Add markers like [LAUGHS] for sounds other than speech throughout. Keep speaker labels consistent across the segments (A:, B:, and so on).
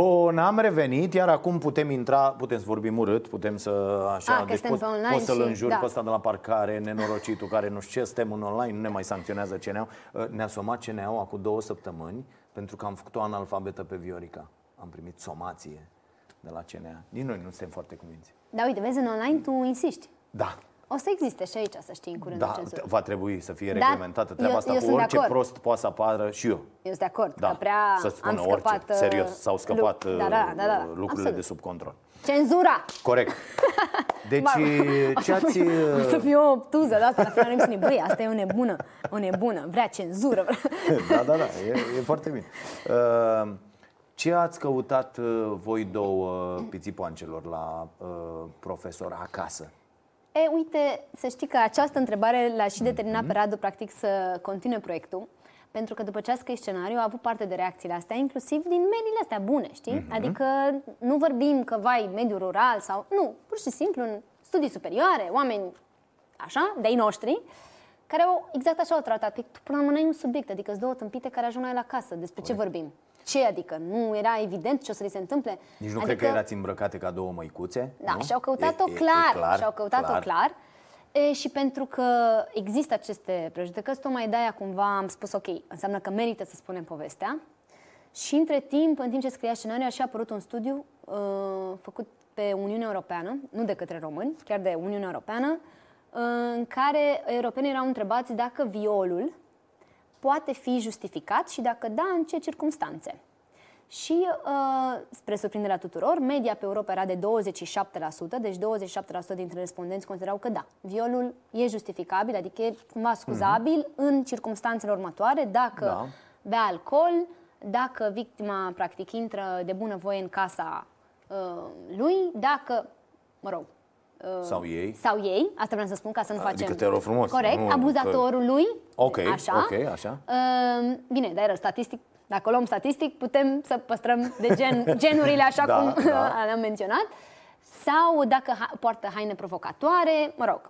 A: Bun, am revenit, iar acum putem intra, putem să vorbim urât, putem să așa,
B: Ah, că
A: deci
B: suntem
A: pot,
B: pe online
A: pot să-l
B: și-
A: înjur
B: da.
A: pe ăsta de la parcare, nenorocitul care nu știu ce, suntem în online, nu ne mai sancționează CNA. Ne-a somat CNA acum două săptămâni pentru că am făcut o analfabetă pe Viorica. Am primit somație de la CNA. Nici noi nu suntem foarte convinți.
B: Da, uite, vezi, în online tu insisti.
A: Da,
B: O să existe și aici, să știi, în curând, o
A: da,
B: cenzură.
A: va trebui să fie
B: Da,
A: reglementată treaba
B: eu-
A: asta
B: eu
A: cu
B: sunt de
A: orice
B: acord.
A: prost poate să apară și eu.
B: Eu sunt de acord,
A: Da,
B: că prea
A: să spună
B: am
A: orice.
B: scăpat... uh,
A: Serios, s-au
B: lu-
A: scăpat
B: da, da, da, da,
A: uh, lucrurile
B: absolut.
A: de sub control.
B: Cenzura!
A: Corect. [LAUGHS] Deci,
B: o
A: ce
B: să,
A: ați...
B: fie, o să fie o obtuză de asta, la final emisiunii. Băi, asta e o nebună, o nebună, vrea cenzură. Vrea... [LAUGHS]
A: da, da, da, e, e foarte bine. Uh, Ce ați căutat uh, voi două pițipoancelor la uh, profesor acasă?
B: E, uite, să știi că această întrebare l-a și determinat
A: Mhm.
B: pe Radu, practic, să continue proiectul. Pentru că după ce a scris scenariul, a avut parte de reacțiile astea, inclusiv din mediile astea bune, știi?
A: Mhm.
B: Adică nu vorbim că, vai, mediul rural sau... Nu, pur și simplu în studii superioare, oameni așa, de-ai noștri, care au, exact așa au tratat. Păi, tu, până la urmă, n-ai un subiect, adică sunt două tâmpite care ajung la el acasă. Despre ce vorbim? Ce adică? Nu era evident ce o să li se întâmple?
A: Nici nu
B: adică,
A: cred că erați îmbrăcate ca două măicuțe,
B: Da,
A: nu?
B: și-au căutat-o
A: E- e- e
B: clar, și-au căutat-o clar. E, și pentru că există aceste prejudecăți, tocmai de-aia cumva am spus, ok, înseamnă că merită să spunem povestea. Și între timp, în timp ce scria scenariul, a și apărut un studiu uh, făcut pe Uniunea Europeană, nu de către români, chiar de Uniunea Europeană, uh, în care europenii erau întrebați dacă violul poate fi justificat și dacă da, în ce circunstanțe. Și, uh, spre surprinderea tuturor, media pe Europa era de 27%, deci 27% dintre respondenți considerau că da, violul e justificabil, adică e cumva scuzabil în circumstanțele următoare, dacă
A: Da.
B: bea alcool, dacă victima practic intră de bunăvoie în casa uh, lui, dacă, mă rog, uh,
A: Sau ei.
B: sau ei, asta vreau să spun ca să nu
A: Adică
B: facem...
A: te rog frumos,
B: Corect,
A: nu-
B: abuzatorului,
A: Ok,
B: așa.
A: ok, așa.
B: Uh, bine, dar statistic, dacă luăm statistic, putem să păstrăm de gen, [LAUGHS] genurile așa
A: Da,
B: cum
A: da. [LAUGHS]
B: am menționat. Sau dacă ha- poartă haine provocatoare, mă rog.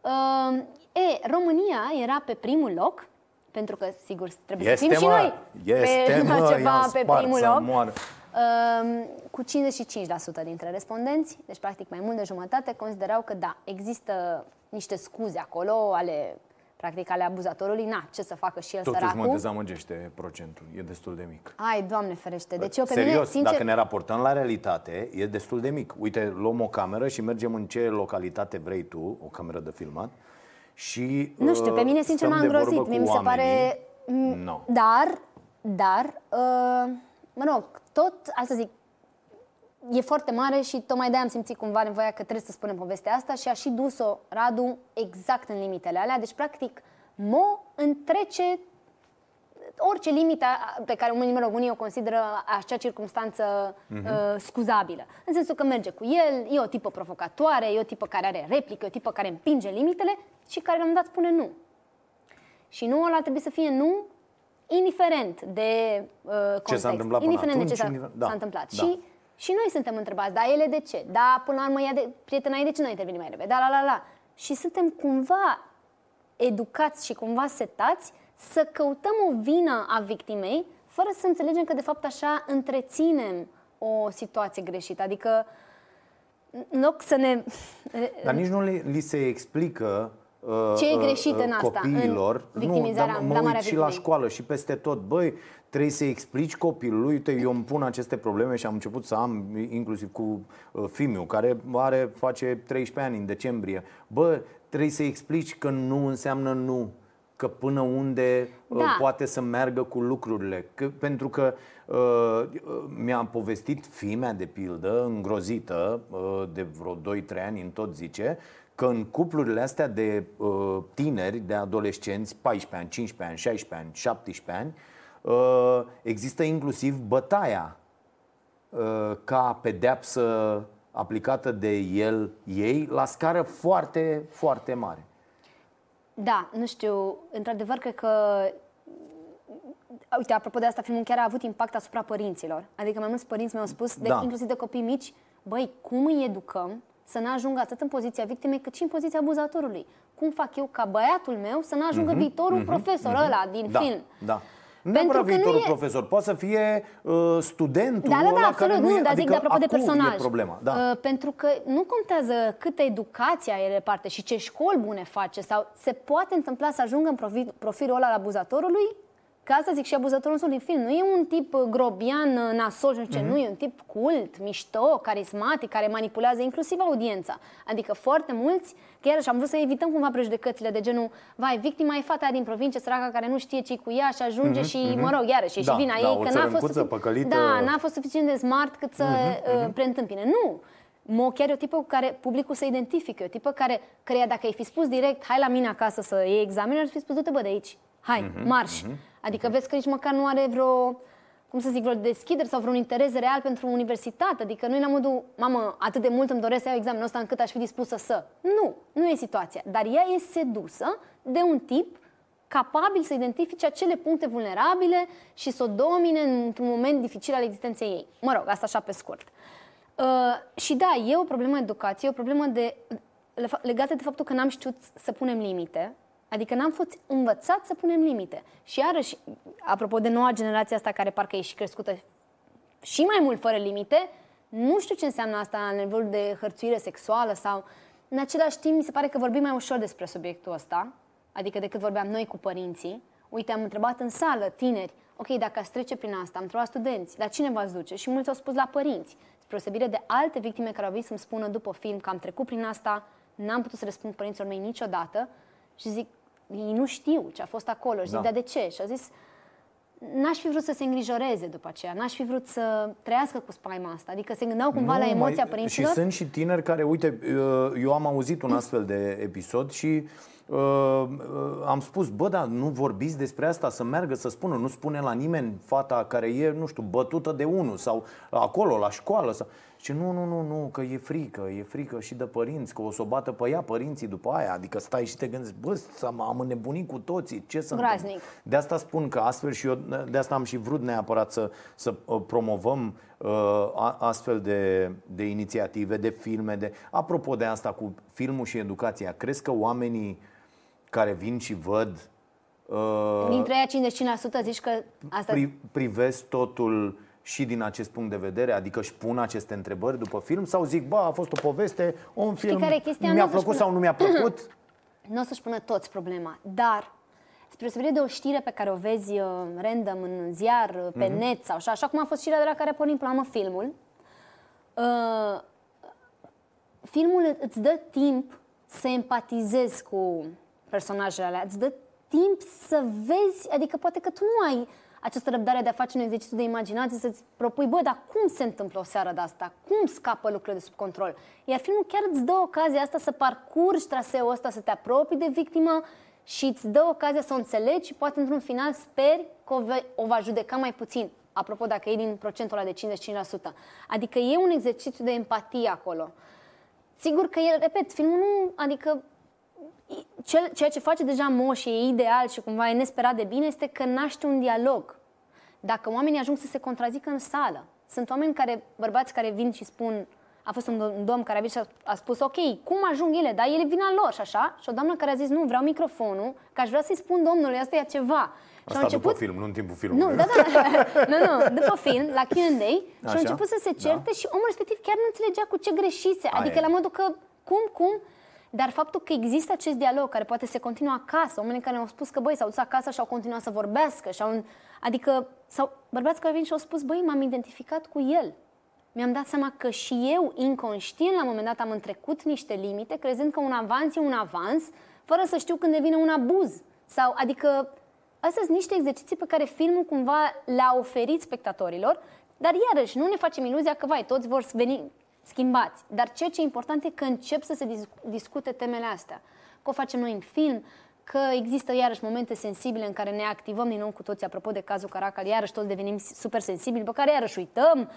B: Uh, e, România era pe primul loc, pentru că, sigur, trebuie
A: Este,
B: să fim
A: mă,
B: și noi
A: este,
B: pe,
A: mă,
B: la
A: i-am
B: ceva pe
A: spart
B: primul
A: să
B: loc.
A: moară.
B: Uh, cu 55% dintre respondenți, deci practic mai mult de jumătate, considerau că da, există niște scuze acolo ale practic ale abuzatorului, na, ce să facă și el
A: Totuși mă
B: săracul.
A: dezamăgește procentul, e destul de mic.
B: Ai, Doamne ferește. Deci eu pe
A: Serios,
B: mine, sincer,
A: dacă ne raportăm la realitate, e destul de mic. Uite, luăm o cameră și mergem în ce localitate vrei tu, o cameră de filmat, și
B: nu știu, pe mine
A: uh,
B: sincer
A: stăm
B: m-a
A: de vorbă
B: îngrozit.
A: cu
B: Mie mi se
A: oamenii.
B: pare... m,
A: No.
B: Dar, dar, uh, mă rog, tot, asta zic, e foarte mare și tocmai de-aia am simțit cumva nevoia că trebuie să spunem povestea asta și a și dus-o Radu exact în limitele alea. Deci, practic, Mo întrece orice limită pe care unii, mă rog, unii o consideră acea circunstanță
A: Mhm.
B: uh, scuzabilă. În sensul că merge cu el, e o tipă provocatoare, e o tipă care are replică, e o tipă care împinge limitele și care la un moment dat spune nu. Și nu ăla trebuie să fie nu, indiferent de uh, context.
A: s-a întâmplat până
B: indiferent de ce
A: atunci,
B: s-a,
A: indiferent- da,
B: s-a întâmplat.
A: da.
B: Și, și noi suntem întrebați, da, ele de ce? Da, până la urmă, ea de, prietena ei de ce nu a intervenit mai repede? Da, la, la, la. Și suntem cumva educați și cumva setați să căutăm o vină a victimei fără să înțelegem că de fapt așa întreținem o situație greșită. Adică în loc să ne...
A: Dar nici nu li, li se explică uh,
B: Ce e
A: uh,
B: greșit
A: uh,
B: în asta, în
A: copiilor.
B: victimizarea,
A: nu, dar mă
B: damarea
A: uit și la
B: victimei.
A: școală și peste tot. Băi, trebuie să explici copilului, uite, eu îmi pun aceste probleme și am început să am, inclusiv cu uh, Fimiu, care are, face 13 ani în decembrie. Bă, trebuie să explici că nu înseamnă nu că până unde uh,
B: Da.
A: poate să meargă cu lucrurile. Că, pentru că uh, mi-a povestit fimea, de pildă, îngrozită, uh, de vreo 2-3 ani, în tot zice, că în cuplurile astea de uh, tineri, de adolescenți, 14 ani, 15 ani, 16 ani, 17 ani, uh, există inclusiv bătaia uh, ca pedeapsă aplicată de el, ei, la scară foarte, foarte mare.
B: Da, nu știu, într-adevăr cred că Uite, apropo de asta, filmul chiar a avut impact asupra părinților. Adică mai mulți părinți mi-au spus, de,
A: Da.
B: inclusiv de copii mici, băi, cum îi educăm să nu ajungă atât în poziția victimei, cât și în poziția abuzatorului? Cum fac eu ca băiatul meu să nu ajungă viitorul profesor ăla din
A: da,
B: film?
A: Da. Nu neapărat viitorul e... profesor, poate să fie uh, studentul
B: Da, da, da, absolut,
A: care
B: nu,
A: e,
B: dar zic
A: adică
B: de apropo de personaj.
A: E problema, da. uh,
B: pentru că nu contează câtă educație are parte și ce școli bune face sau se poate întâmpla să ajungă în profil, profilul ăla al abuzatorului Că asta zic și abuzatorul nostru din film. Nu e un tip uh, grobian, uh, nasol, nu știu ce, mm-hmm. nu e un tip cult, mișto, carismatic, care manipulează inclusiv audiența. Adică foarte mulți, chiar și am vrut să evităm cumva prejudecățile de genul, vai, victima e fata din provincie, săraca care nu știe ce cu ea și ajunge mm-hmm, și, mm-hmm. mă rog, iarăși, e
A: da,
B: și vina
A: da,
B: ei, că n-a fost,
A: sufic- păcălită...
B: da, n-a fost suficient de smart cât să mm-hmm, uh, preîntâmpine. Nu! Mo chiar e o tipă cu care publicul se identifică, e o tipă care, care dacă ai fi spus direct, hai la mine acasă să iei examenul, ar fi spus, du-te bă de aici, hai, mm-hmm, marș. Mm-hmm. Adică vezi că nici măcar nu are vreo cum să zic, vreo deschidere sau vreun interes real pentru universitate. Adică nu e la modul, mamă, atât de mult îmi doresc să iau examenul ăsta încât aș fi dispusă să. Nu, nu e situația. Dar ea e sedusă de un tip capabil să identifice acele puncte vulnerabile și să o domine într-un moment dificil al existenței ei. Mă rog, asta așa pe scurt. Uh, și da, e o problemă de educație, e o problemă de, legată de faptul că n-am știut să punem limite Adică n-am fost învățat să punem limite. Și iarăși, apropo de noua generație asta care parcă e și crescută și mai mult fără limite, nu știu ce înseamnă asta la nivelul de hărțuire sexuală sau... În același timp, mi se pare că vorbim mai ușor despre subiectul ăsta, adică decât vorbeam noi cu părinții. Uite, am întrebat în sală tineri, ok, dacă ați trece prin asta, am întrebat studenți, la cine v-ați duce? Și mulți au spus la părinți. Spre osebire de alte victime care au venit să-mi spună după film că am trecut prin asta, n-am putut să răspund părinților mei niciodată și zic, ei nu știu ce a fost acolo. Și zic, da. dar de ce? Și a zis, n-aș fi vrut să se îngrijoreze după aceea, n-aș fi vrut să trăiască cu spaima asta. Adică se gândeau cumva nu, la emoția mai, părinților.
A: Și sunt și tineri care, uite, uh, eu am auzit un astfel de episod și uh, uh, am spus, bă, da, nu vorbiți despre asta, să meargă să spună, nu spune la nimeni fata care e, nu știu, bătută de unul sau acolo, la școală. Sau... Și nu, nu, nu, nu, că e frică, e frică și de părinți, că o să o bată pe ea părinții după aia. Adică stai și te gândești, bă, am înnebunit cu toții, ce să
B: Graznic.
A: De asta spun că astfel și eu, de asta am și vrut neapărat să, să uh, promovăm uh, astfel de, de inițiative, de filme. De... Apropo de asta cu filmul și educația, crezi că oamenii care vin și văd
B: Uh, Dintre aia 55% zici că asta... Pri,
A: privesc totul și din acest punct de vedere? Adică își pun aceste întrebări după film sau zic, ba, a fost o poveste, un Știi film care mi-a plăcut pună... sau nu mi-a plăcut? [CLEARS THROAT]
B: nu o să-și pună toți problema, dar spre deosebire de o știre pe care o vezi uh, random în ziar, uh, pe mm-hmm. net sau așa, așa cum a fost știrea de la care pornim până la filmul, uh, filmul îți dă timp să empatizezi cu personajele alea, îți dă timp să vezi, adică poate că tu nu ai această răbdare de a face un exercițiu de imaginație, să-ți propui, bă, dar cum se întâmplă o seară de asta? Cum scapă lucrurile de sub control? Iar filmul chiar îți dă ocazia asta să parcurgi traseul ăsta, să te apropii de victimă și îți dă ocazia să o înțelegi și poate într-un final speri că o, ve- o va judeca mai puțin. Apropo, dacă e din procentul ăla de 55%. Adică e un exercițiu de empatie acolo. Sigur că el, repet, filmul nu, adică ceea ce face deja Moș e ideal și cumva e nesperat de bine este că naște un dialog. Dacă oamenii ajung să se contrazică în sală, sunt oameni care, bărbați care vin și spun, a fost un, domn care a venit și a, a spus, ok, cum ajung ele, dar ele vin la lor și așa, și o doamnă care a zis, nu, vreau microfonul, că aș vrea să-i spun domnului, asta e ceva.
A: Asta și început... după film, nu în timpul filmului.
B: Nu, da, da, [LAUGHS] nu, nu, după film, la Q&A, și au început să se certe da. și omul respectiv chiar nu înțelegea cu ce greșise. Adică Aia. la modul că, cum, cum, dar faptul că există acest dialog care poate se continuă acasă, oamenii care au spus că băi, s-au dus acasă și au continuat să vorbească, și au, adică, sau bărbați care au venit și au spus, băi, m-am identificat cu el. Mi-am dat seama că și eu, inconștient, la un moment dat am întrecut niște limite, crezând că un avans e un avans, fără să știu când devine un abuz. Sau, adică, astea sunt niște exerciții pe care filmul cumva le-a oferit spectatorilor, dar iarăși nu ne facem iluzia că, vai, toți vor veni schimbați. Dar ceea ce e important e că încep să se discute temele astea. Că o facem noi în film, că există iarăși momente sensibile în care ne activăm din nou cu toții, apropo de cazul Caracal, iarăși toți devenim super sensibili, pe care iarăși uităm,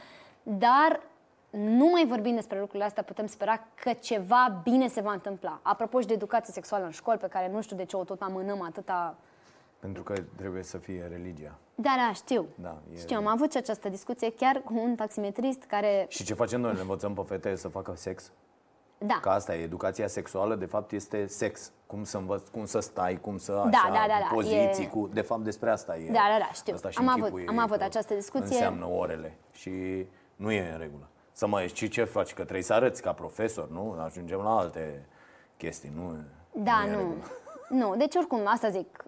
B: dar nu mai vorbim despre lucrurile astea, putem spera că ceva bine se va întâmpla. Apropo și de educație sexuală în școli, pe care nu știu de ce o tot amânăm atâta
A: pentru că trebuie să fie religia.
B: Da, da, știu. Da, e... Știu, am avut și această discuție chiar cu un taximetrist care...
A: Și ce facem noi? Ne învățăm pe fete să facă sex?
B: Da.
A: Că asta e, educația sexuală, de fapt, este sex. Cum să învăț, cum să stai, cum să așa,
B: Da, da, da, da,
A: poziții,
B: e-
A: cu, de fapt despre asta e.
B: Da, da, da, știu.
A: Asta și
B: Am avut-
A: închipuie
B: am avut
A: că
B: această discuție.
A: Înseamnă orele și nu e în regulă. Să mai și ce faci, că trebuie să arăți ca profesor, nu? Ajungem la alte chestii, nu?
B: Da,
A: e în
B: nu.
A: regulă.
B: Nu, deci oricum, asta zic.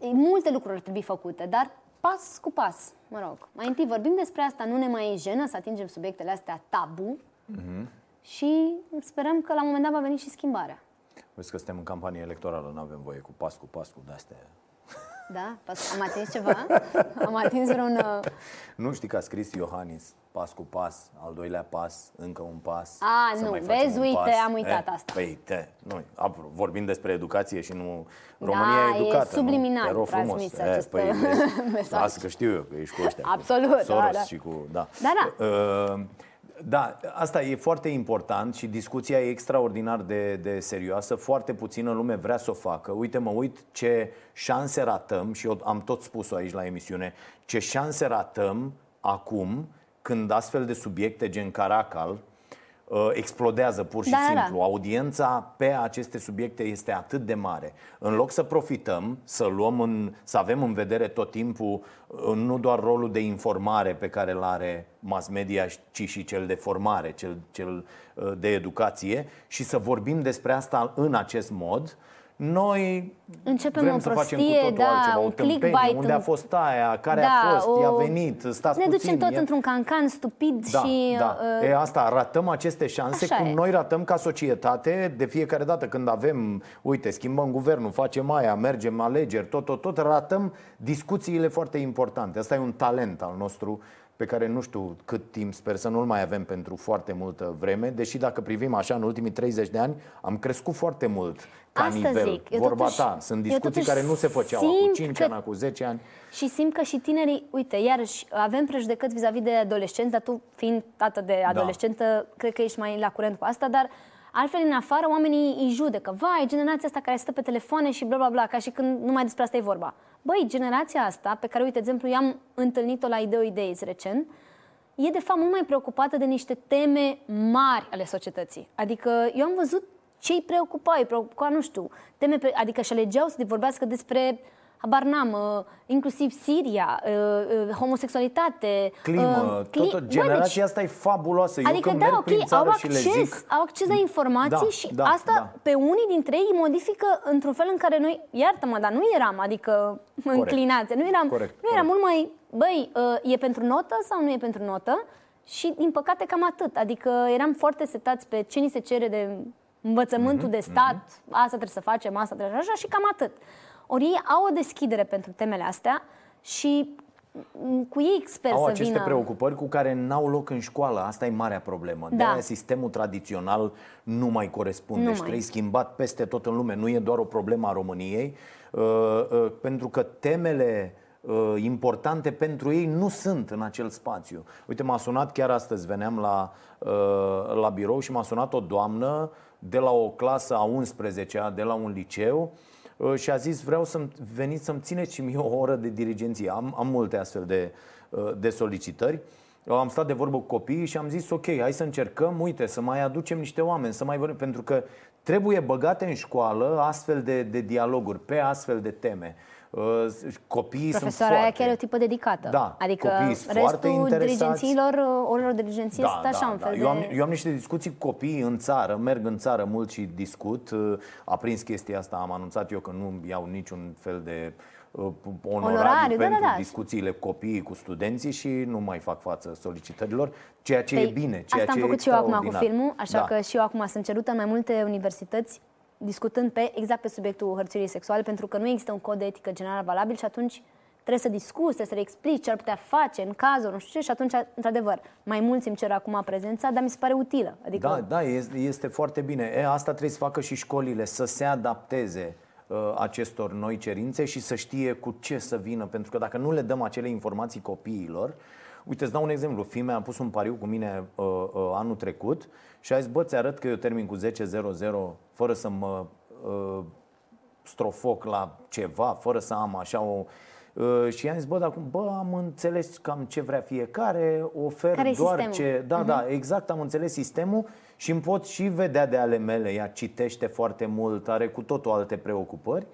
B: E, Multe lucruri ar trebui făcute, dar pas cu pas, mă rog. Mai întâi vorbim despre asta, nu ne mai e jenă să atingem subiectele astea tabu
A: Mhm.
B: și sperăm că la un moment dat va veni și schimbarea.
A: Vezi că suntem în campanie electorală, nu avem voie cu pas cu pas cu de-astea.
B: Da? Pas, am atins ceva? [LAUGHS] Am atins vreun... uh,
A: Nu știi că a scris Iohannis pas cu pas, al doilea pas, încă un pas.
B: A,
A: să
B: nu,
A: mai facem
B: vezi,
A: un
B: uite,
A: pas.
B: am uitat
A: Eh,
B: asta.
A: Păi, te, nu, apro- vorbim despre educație și nu România
B: Da,
A: e
B: e
A: educată.
B: subliminal
A: nu? Te rog frumos.
B: transmis
A: Eh,
B: acest,
A: păi, vezi, [LAUGHS]
B: mesaj.
A: Lasă că știu eu că ești cu ăștia. cu
B: Absolut, da,
A: Soros
B: da.
A: și cu... Da,
B: Da, da.
A: Uh, da, asta e foarte important și discuția e extraordinar de, de serioasă. Foarte puțină lume vrea să o facă. Uite, mă uit ce șanse ratăm și eu am tot spus-o aici la emisiune, ce șanse ratăm acum când astfel de subiecte gen Caracal uh, explodează pur și
B: Da, da, da.
A: simplu. Audiența pe aceste subiecte este atât de mare. În loc să profităm, să luăm în, să avem în vedere tot timpul uh, nu doar rolul de informare pe care îl are mass media, ci și cel de formare, cel, cel uh, de educație și să vorbim despre asta în acest mod, noi
B: Începem
A: vrem
B: o
A: să facem cu
B: prostie,
A: totul
B: da,
A: altceva, o
B: un
A: tâmpenie,
B: clickbait,
A: unde a
B: un-
A: fost aia, care
B: da,
A: a fost,
B: o-
A: i-a venit, stați
B: Ne
A: puțin.
B: ducem tot
A: e-
B: într-un cancan stupid
A: da,
B: și...
A: da.
B: uh,
A: E asta, ratăm aceste șanse
B: Așa
A: cum
B: e.
A: noi ratăm ca societate de fiecare dată când avem, uite, schimbăm guvernul, facem aia, mergem alegeri, tot, tot, tot, ratăm discuțiile foarte importante. Asta e un talent al nostru pe care nu știu cât timp, sper să nu-l mai avem pentru foarte multă vreme, deși dacă privim așa în ultimii 30 de ani, am crescut foarte mult ca
B: Asta
A: nivel.
B: zic. Eu
A: Vorba
B: totuși-
A: ta, sunt
B: eu
A: discuții
B: totuși
A: care nu se făceau acum
B: simt
A: 5
B: că-
A: ani, acum 10 ani.
B: Și simt că și tinerii, uite, iarăși, avem prejudecăți vis-a-vis de adolescenți, dar tu fiind tată de adolescentă, cred că ești mai la curent cu asta, dar altfel în afară oamenii îi judecă. Vai, generația asta care stă pe telefoane și bla bla bla, ca și când numai despre asta e vorba. Băi, generația asta, pe care, uite, de exemplu, i-am întâlnit-o la Ideo Ideis recent, e de fapt mult mai preocupată de niște teme mari ale societății. Adică eu am văzut ce îi preocupa, îi preocupa, nu știu, teme, pe, adică și alegeau să vorbească despre habar n-am, uh, inclusiv Siria, uh, uh, homosexualitate,
A: Climă,
B: uh,
A: tot, tot,
B: Bă,
A: generația
B: deci,
A: asta e fabuloasă. Eu
B: Adică
A: când
B: da,
A: merg
B: ok,
A: prin
B: au
A: țară și le
B: acces,
A: zic,
B: au acces la informații
A: Da,
B: și
A: da,
B: asta
A: da.
B: pe unii dintre ei îi modifică într-un fel în care noi, iartă-mă, dar nu eram, adică înclinați, nu eram,
A: Corect,
B: nu eram
A: corect.
B: mult mai, băi, uh, e pentru notă sau nu e pentru notă? Și din păcate cam atât, adică eram foarte setați pe ce ni se cere de învățământul
A: Mhm,
B: de stat, asta trebuie să facem, asta trebuie să așa și cam atât. Ori ei au o deschidere pentru temele astea și m, cu ei sper
A: au
B: să
A: aceste
B: vină...
A: preocupări cu care n-au loc în școală. Asta e marea problemă.
B: Da.
A: De-aia sistemul tradițional nu mai corespunde
B: Nu
A: și
B: mai.
A: trebuie schimbat peste tot în lume. Nu e doar o problemă a României, uh, uh, pentru că temele uh, importante pentru ei nu sunt în acel spațiu. Uite, m-a sunat chiar astăzi, veneam la, uh, la birou și m-a sunat o doamnă de la o clasă a 11-a, de la un liceu, Uh, și a zis vreau să veniți să-mi țineți și mie o oră de dirigenție. Am, am multe astfel de, uh, de solicitări. Uh, Am stat de vorbă cu copiii și am zis ok, hai să încercăm, uite, să mai aducem niște oameni, să mai vorbim, pentru că trebuie băgate în școală astfel de, de dialoguri, pe astfel de teme. Uh, Copiii sunt
B: Profesoara aia
A: foarte...
B: chiar e o tipă dedicată.
A: Da,
B: adică
A: copiii sunt foarte
B: restul
A: interesați.
B: dirigenților, orilor dirigenție, sunt așa un fel
A: eu, am,
B: de...
A: eu am niște discuții cu copiii în țară, merg în țară mult și discut. A prins chestia asta, am anunțat eu că nu iau niciun fel de uh, onorariu,
B: Onorariu, da,
A: pentru
B: da, da.
A: discuțiile copiii cu studenții și nu mai fac față solicitărilor, ceea ce e
B: Păi,
A: bine, ceea
B: Asta
A: ce
B: am
A: e
B: făcut și eu acum cu
A: extraordinar.
B: filmul, așa
A: Da.
B: că și eu acum sunt cerută în mai multe universități discutând pe exact pe subiectul hărțuirii sexuale, pentru că nu există un cod de etică general valabil și atunci trebuie să discuți, trebuie să le explici ce ar putea face în cazul, nu știu ce, și atunci, într-adevăr, mai mulți îmi cer acum prezența, dar mi se pare utilă. Adică,
A: Da, da, este, este foarte bine. E, asta trebuie să facă și școlile, să se adapteze uh, acestor noi cerințe și să știe cu ce să vină. Pentru că dacă nu le dăm acele informații copiilor, uite, îți dau un exemplu. Fimea a pus un pariu cu mine uh, uh, anul trecut și a zis, bă, ți-arăt că eu termin cu 10-0-0 fără să mă uh, strofoc la ceva, fără să am așa o... Uh, și i-am zis, bă, dar bă, am înțeles cam ce vrea fiecare, ofer
B: Care
A: doar
B: sistemul?
A: ce... Da, uh-huh. da, exact, am înțeles sistemul și îmi pot și vedea de ale mele. Ea citește foarte mult, are cu totul alte preocupări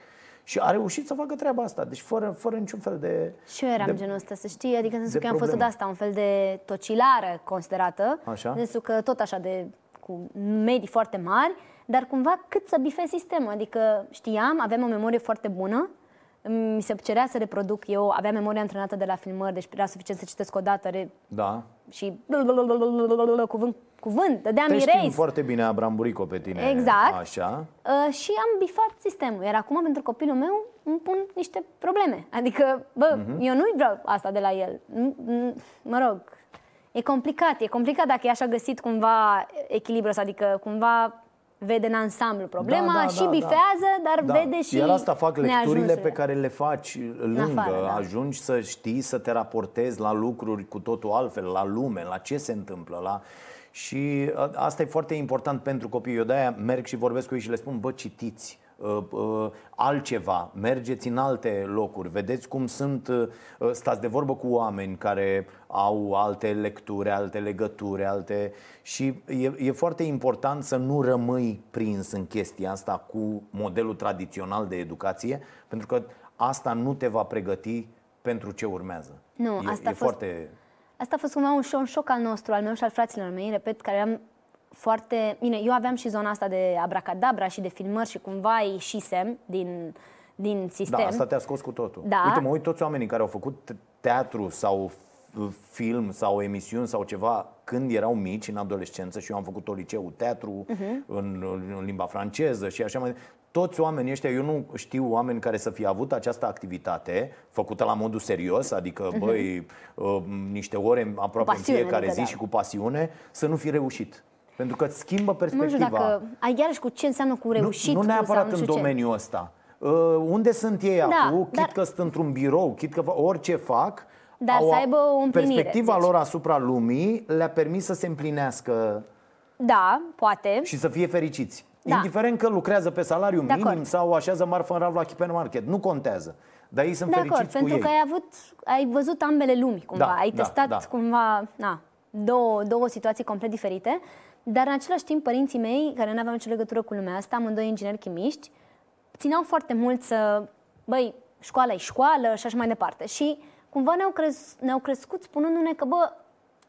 A: și a reușit să facă treaba asta, deci fără, fără niciun fel de
B: Și eu eram
A: de,
B: genul ăsta, să știi, adică în sensul
A: de
B: că am fost
A: probleme.
B: de asta, un fel de tocilară considerată,
A: Așa.
B: în sensul că tot așa de cu medii foarte mari, dar cumva cât să bifez sistemul, adică știam, aveam o memorie foarte bună, mi se cerea să reproduc eu, aveam memoria antrenată de la filmări, deci era suficient să citesc o dată re-
A: Da,
B: și cuvânt, cuvânt, dădeam
A: te știm
B: erase.
A: foarte bine Abram Burico pe tine
B: Exact.
A: Așa
B: Uh, și am bifat sistemul. Iar acum, pentru copilul meu, îmi pun niște probleme. Adică, bă,
A: Mhm.
B: uh-huh. eu nu-i vreau asta de la el. Nu- nu- Mă rog, e complicat. E complicat dacă e așa găsit cumva echilibru ăsta, adică cumva vede în ansamblu problema
A: Da, da,
B: și
A: da, da.
B: bifează, dar
A: Da.
B: vede și
A: Iar asta fac lecturile
B: neajunsurile.
A: pe care le faci lângă,
B: afară, da.
A: ajungi să știi, să te raportezi la lucruri cu totul altfel, la lume, la ce se întâmplă, la... Și a, asta e foarte important pentru copii. Eu de-aia merg și vorbesc cu ei și le spun, bă, citiți, uh, uh, altceva, mergeți în alte locuri, vedeți cum sunt, uh, stați de vorbă cu oameni care au alte lecturi, alte legături, alte... Și e, e foarte important să nu rămâi prins în chestia asta cu modelul tradițional de educație, pentru că asta nu te va pregăti pentru ce urmează.
B: Nu,
A: e,
B: asta a
A: e
B: fost-
A: foarte...
B: Asta a fost cumva un, șoc, un șoc al nostru, al meu și al fraților mei, repet, care eram foarte... Bine, eu aveam și zona asta de abracadabra și de filmări și cumva ieșisem din, din sistem.
A: Da, asta te-a scos cu totul.
B: Da.
A: Uite, mă uit toți oamenii care au făcut te- teatru sau f- film sau emisiuni sau ceva când erau mici, în adolescență și eu am făcut o liceu teatru
B: Mhm.
A: în, în limba franceză și așa mai toți oamenii ăștia, eu nu știu oameni care să fie avut această activitate făcută la modul serios, adică, băi, uh, niște ore aproape în
B: pasiune,
A: fiecare
B: adică
A: zi
B: da.
A: și cu pasiune, să nu fi reușit. Pentru că îți schimbă
B: Nu știu
A: perspectiva.
B: dacă... Ai iarăși cu ce înseamnă cu reușit
A: Nu, nu
B: cu
A: neapărat
B: sau nu
A: în
B: știu ce.
A: domeniul ăsta. Uh, unde sunt ei
B: Da,
A: acum,
B: dar-
A: chit că sunt într-un birou, chit că fa- orice fac,
B: Dar
A: au
B: să
A: a-
B: aibă o împlinire,
A: perspectiva
B: zici.
A: lor asupra lumii le-a permis să se împlinească
B: Da, poate.
A: și să fie fericiți.
B: Da.
A: Indiferent că lucrează pe salariu
B: De acord.
A: minim sau așează marfă în raft la hipermarket, nu contează. Dar ei sunt
B: De acord,
A: fericiți cu
B: pentru
A: ei.
B: că ai avut, ai văzut ambele lumi cumva,
A: Da,
B: ai
A: da,
B: testat
A: da.
B: cumva, na, două, două situații complet diferite, dar în același timp părinții mei, care nu aveau nicio legătură cu lumea asta, amândoi ingineri chimiști, țineau foarte mult să, băi, școala e școală și așa mai departe. Și cumva ne-au, crez, ne-au crescut spunându-ne că, bă,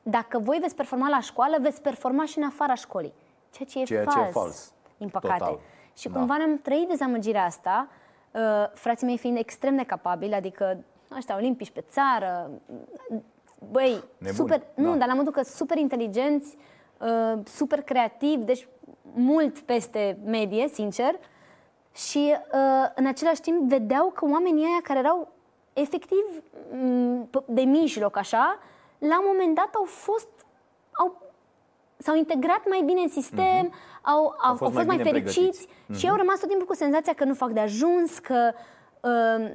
B: dacă voi veți performa la școală, veți performa și în afara școlii. Ceea ce e
A: Ceea
B: fals.
A: ce e fals.
B: Din păcate.
A: Total.
B: Și
A: Da.
B: cumva ne-am trăit dezamăgirea asta, uh, frații mei fiind extrem de capabili, adică ăștia olimpici pe țară, băi,
A: Nebuni,
B: super, nu,
A: da.
B: dar la modul că super inteligenți, uh, super creativi, deci mult peste medie, sincer. Și uh, în același timp vedeau că oamenii ăia care erau efectiv m, p- de mijloc, așa, la un moment dat au fost, au s-au integrat mai bine în sistem, au, au, au fost,
A: mai
B: mai,
A: bine
B: fericiți
A: pregătiți.
B: și au rămas tot timpul cu senzația că nu fac de ajuns, că, uh,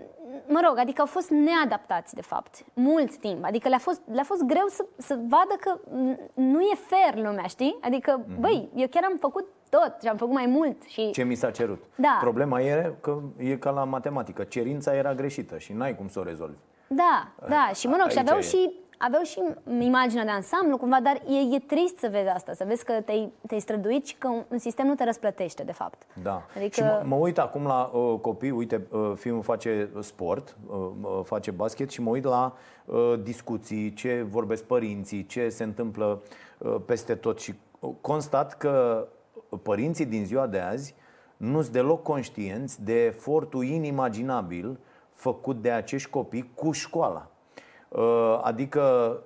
B: mă rog, adică au fost neadaptați, de fapt, mult timp. Adică le-a fost, le-a fost greu să, să vadă că n- nu e fair lumea, știi? Adică, băi, eu chiar am făcut tot și am făcut mai mult și...
A: Ce mi s-a cerut.
B: Da.
A: Problema e că e ca la matematică. Cerința era greșită și n-ai cum să o rezolvi.
B: Da, da, și mă rog, și
A: Aici
B: aveau
A: e.
B: și, aveau și imaginea de ansamblu, cumva, dar e, e trist să vezi asta, să vezi că te-ai, te-ai străduit și că un, un sistem nu te răsplătește, de fapt.
A: Da.
B: Adică-
A: Și mă, mă uit acum la uh, copii, uite, uh, fiul face sport, uh, uh, face basket și mă uit la uh, discuții, ce vorbesc părinții, ce se întâmplă uh, peste tot și uh, constat că părinții din ziua de azi nu sunt deloc conștienți de efortul inimaginabil făcut de acești copii cu școala. Uh, Adică,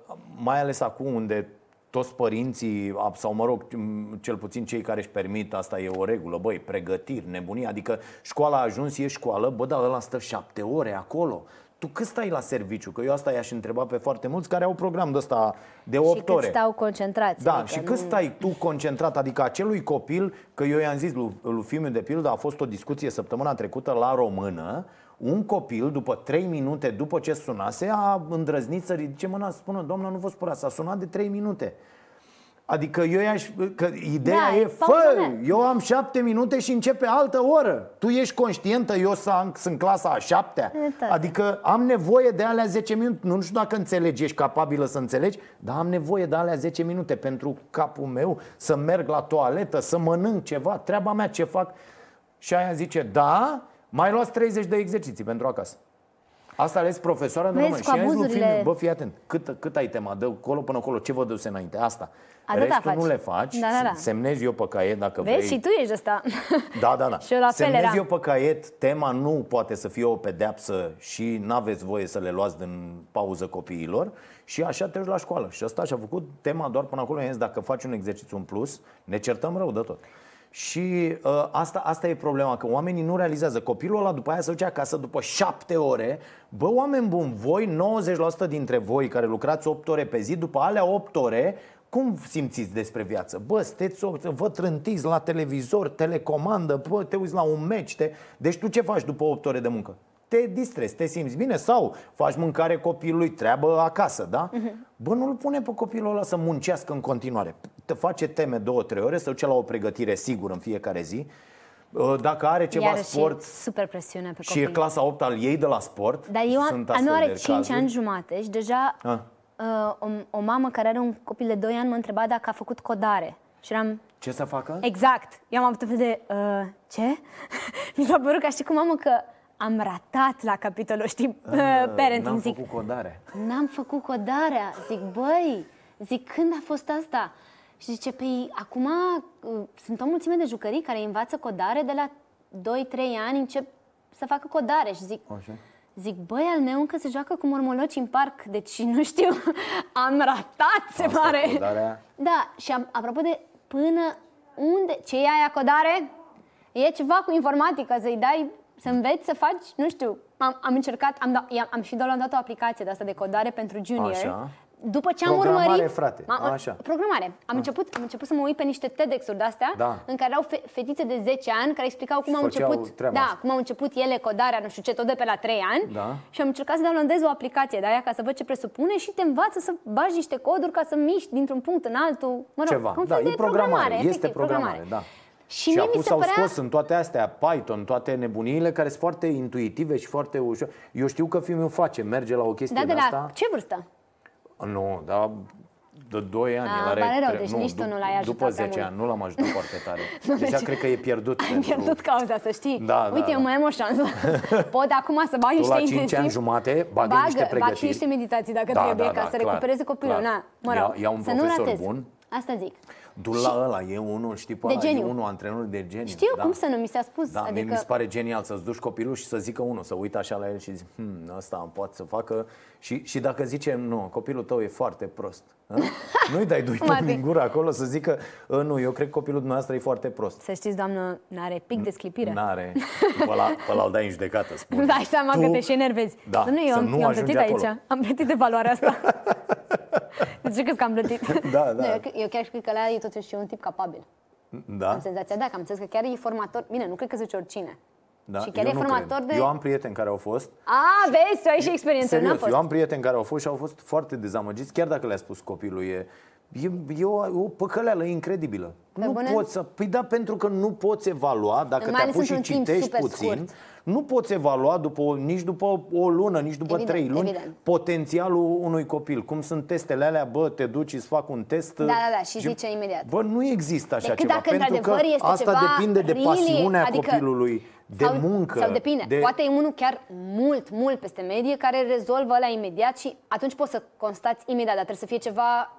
A: mai ales acum unde toți părinții, a- sau mă rog, m, cel puțin cei care își permit, asta e o regulă, băi, pregătiri, nebunie, adică școala a ajuns, e școală, bă, dar ăla stă șapte ore acolo. Tu cât stai la serviciu? Că eu asta i-aș întreba pe foarte mulți care au program de ăsta de 8
B: și cât
A: ore.
B: stau concentrați.
A: Da,
B: adică
A: și
B: nu-
A: cât stai tu concentrat, adică acelui copil, că eu i-am zis lui, lui Fimiu de pildă, a fost o discuție săptămâna trecută la română, un copil, după 3 minute după ce sunase, a îndrăznit să ridice mâna să spună, doamna, nu vă spura, s-a sunat de 3 minute. Adică eu i-aș, că ideea da, e, fă, eu am șapte minute și începe altă oră. Tu ești conștientă, eu sunt clasa a șaptea. Adică am nevoie de alea 10 minute. Nu știu dacă înțelegi, ești capabilă să înțelegi Dar am nevoie de alea 10 minute pentru capul meu Să merg la toaletă, să mănânc ceva. Treaba mea ce fac? Și aia zice, da, mai luați 30 de exerciții pentru acasă Asta ales profesoara de
B: Vezi, cu abuzurile...
A: Bă, fii atent, cât, cât ai tema, dă colo până acolo, ce vă duse înainte, asta Atâta Restul faci. nu le faci, da, da, da. semnezi eu pe caiet dacă
B: Vezi,
A: vrei.
B: și tu ești ăsta. [LAUGHS]
A: Da, da, da.
B: și eu la fel
A: semnezi
B: eram.
A: eu pe caiet, tema nu poate să fie o pedeapsă și nu aveți voie să le luați din pauză copiilor și așa te duci la școală. Și asta și-a făcut tema doar până acolo. Dacă faci un exercițiu în plus, ne certăm rău de tot. Și uh, asta, asta e problema, că oamenii nu realizează. Copilul ăla după aia se duce acasă după șapte ore. Bă, oameni buni, voi, 90% dintre voi care lucrați 8 ore pe zi, după alea 8 ore, cum simțiți despre viață? Bă, steți, vă trântiți la televizor, telecomandă, bă, te uiți la un meci te... Deci tu ce faci după 8 ore de muncă? Te distrezi, te simți bine sau faci mâncare copilului, treabă acasă, da? Uh-huh. Bă, nu-l pune pe copilul ăla să muncească în continuare Te face teme două, trei ore, să duce la o pregătire sigur în fiecare zi dacă are ceva
B: Iarăși
A: sport
B: super presiune pe
A: și copil. e clasa 8 al ei de la sport
B: Dar eu am, nu are 5 ani jumate și deja A uh, o, o mamă care are un copil de 2 ani mă întreba dacă a făcut codare. Și eram...
A: Ce să facă?
B: Exact. Eu am avut un fel de... Uh, ce? [LAUGHS] Mi s-a părut ca știi cum mamă că am ratat la capitolul, știi, uh, parenting.
A: N-am
B: zic,
A: făcut codare.
B: N-am făcut codarea. Zic, băi, zic, când a fost asta? Și zice, păi, acum uh, sunt o mulțime de jucării care învață codare de la 2-3 ani, încep să facă codare. Și zic, Așa. Zic, băi, al meu încă se joacă cu mormoloci în parc, deci [LAUGHS] nu știu, am ratat, se Asta pare.
A: Codarea.
B: Da, și am, apropo de până unde, ce e aia codare? E ceva cu informatică, să-i dai, să înveți să faci, nu știu, am, am încercat, am, da, am, am și downloadat o aplicație de asta de codare pentru junior. Așa după ce am
A: programare,
B: urmărit...
A: frate,
B: ma,
A: așa.
B: Programare. Am,
A: A.
B: început, am început să mă uit pe niște TEDx-uri de-astea,
A: da.
B: în care au fe- fetițe de 10 ani care explicau cum au început, da,
A: asta.
B: cum au început ele codarea, nu știu ce, tot de pe la 3 ani.
A: Da.
B: Și am încercat să downloadez o aplicație de aia ca să văd ce presupune și te învață să bagi niște coduri ca să miști dintr-un punct în altul. Mă rog,
A: Ceva.
B: Un
A: da,
B: fel
A: e
B: de
A: programare.
B: programare
A: este programare, programare, da.
B: Și, și
A: acum s-au
B: părea...
A: scos în toate astea Python, toate nebuniile care sunt foarte intuitive și foarte ușor. Eu știu că fiul meu face, merge la o chestie
B: da, de
A: la
B: asta. ce vârstă?
A: Nu, dar de 2 ani.
B: A,
A: el
B: are, rău, deci nu, nici tu nu l-ai ajutat
A: După 10 ani, nu l-am ajutat foarte tare. Deja [LAUGHS] deci, cred că e pierdut.
B: Ai
A: pentru...
B: pierdut cauza, să știi.
A: Da,
B: Uite,
A: da,
B: eu
A: da.
B: mai am o șansă. [LAUGHS] Pot acum să bag niște
A: la
B: 5
A: intensiv. ani jumate, bag, bag niște pregătiri.
B: Bag și niște meditații dacă
A: da,
B: trebuie,
A: da,
B: ca
A: da,
B: să
A: clar,
B: recupereze copilul.
A: Clar.
B: Na, mă rog,
A: ia, ia un
B: să
A: profesor
B: nu ratez.
A: bun.
B: Asta zic.
A: Du la ăla, e unul, știi pe
B: de
A: ăla,
B: geniu.
A: e unul antrenor de geniu.
B: Știu
A: da?
B: cum să nu, mi s-a spus.
A: Da,
B: adică...
A: mi se pare genial să-ți duci copilul și să zică unul, să uită așa la el și zici, hm, ăsta poate să facă. Și, și dacă zice, nu, copilul tău e foarte prost. [LAUGHS] Nu-i dai doi din gură acolo să zică, nu, eu cred că copilul dumneavoastră e foarte prost.
B: Să știți, doamnă, n-are pic de sclipire.
A: N-are. Pe ăla, pe ăla îl dai în judecată, spune.
B: Dai seama tu, că te și enervezi.
A: Da,
B: nu, eu,
A: să nu
B: eu am plătit
A: acolo.
B: aici. Am plătit de valoarea asta. De ce crezi că am plătit?
A: Da, da.
B: Nu, eu, eu chiar cred că ăla e totuși un tip capabil.
A: Da.
B: Am senzația, da, că am înțeles că chiar e formator. Bine, nu cred că zice oricine.
A: Da,
B: și chiar
A: eu
B: e
A: nu
B: formator
A: cred.
B: de...
A: Eu am prieteni care au fost.
B: A, vezi, tu ai și experiență,
A: Serios,
B: n-am fost.
A: eu am prieteni care au fost și au fost foarte dezamăgiți, chiar dacă le-a spus copilul e E, e o, o păcăleală incredibilă.
B: Pe
A: nu
B: bune?
A: poți să. Păi da, pentru că nu poți evalua, dacă
B: Mai
A: te apuci
B: ales
A: și
B: într-un timp
A: citești
B: super
A: puțin,
B: scurt.
A: nu poți evalua după, nici după o lună, nici după
B: Evident,
A: trei luni
B: evident.
A: potențialul unui copil. Cum sunt testele alea, bă, te duci, îți fac un test.
B: Da, da, da, și zice imediat.
A: Bă, nu există așa
B: Decât
A: ceva.
B: dacă
A: pentru că
B: într-adevăr este
A: asta
B: ceva
A: depinde de
B: really,
A: pasiunea
B: adică-
A: copilului, de
B: sau,
A: muncă.
B: Sau depinde.
A: De...
B: Poate e unul chiar mult, mult peste medie care rezolvă ăla imediat și atunci poți să constați imediat, dar trebuie să fie ceva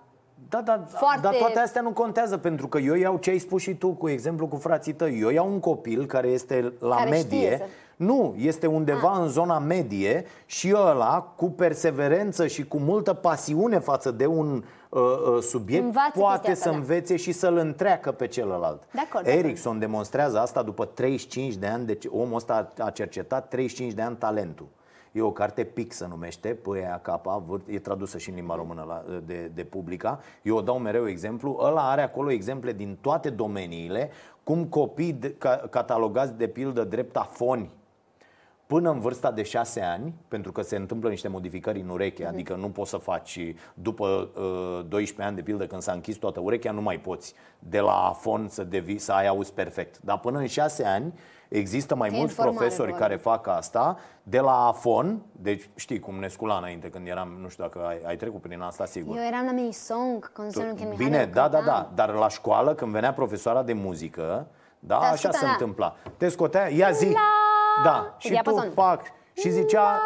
A: Da, da,
B: Foarte-
A: dar toate astea nu contează pentru că eu iau ce ai spus și tu cu exemplu cu frații tăi. Eu iau un copil care este la
B: Care
A: medie.
B: știe să-
A: Nu, este undeva în zona medie și ăla cu perseverență și cu multă pasiune față de un uh, uh, subiect
B: Învață
A: poate
B: chestia
A: să
B: asta, da.
A: învețe și să-l întreacă pe celălalt.
B: De acord, de acord.
A: Erickson demonstrează asta după 35 de ani, deci omul ăsta a- a cercetat 35 de ani talentul. E o carte PIC se numește, P-E-A-K, vârt- e tradusă și în limba română la, de, de publica. Eu o dau mereu exemplu. Ăla are acolo exemple din toate domeniile, cum copii de, ca, catalogați de pildă drept afoni până în vârsta de 6 ani, pentru că se întâmplă niște modificări în ureche,
B: Mhm.
A: adică nu poți să faci după uh, 12 ani de pildă când s-a închis toată urechea, nu mai poți de la afon să devii să ai auzi perfect. Dar până în 6 ani există mai
B: Că e
A: mulți
B: în formare
A: profesori
B: doar.
A: care fac asta de la afon, deci știi cum ne scula înainte când eram, nu știu dacă ai, ai trecut prin asta sigur.
B: Eu eram la mini song, concertul Ken
A: Bine,
B: Mihailă,
A: da, da,
B: cântam.
A: da, dar la școală când venea profesoara de muzică, da,
B: Da,
A: așa
B: asculta,
A: se
B: da.
A: întâmpla. Te scotea, ia zi.
B: La-
A: Da,
B: Pe
A: și tu
B: diapazon.
A: pac și zicea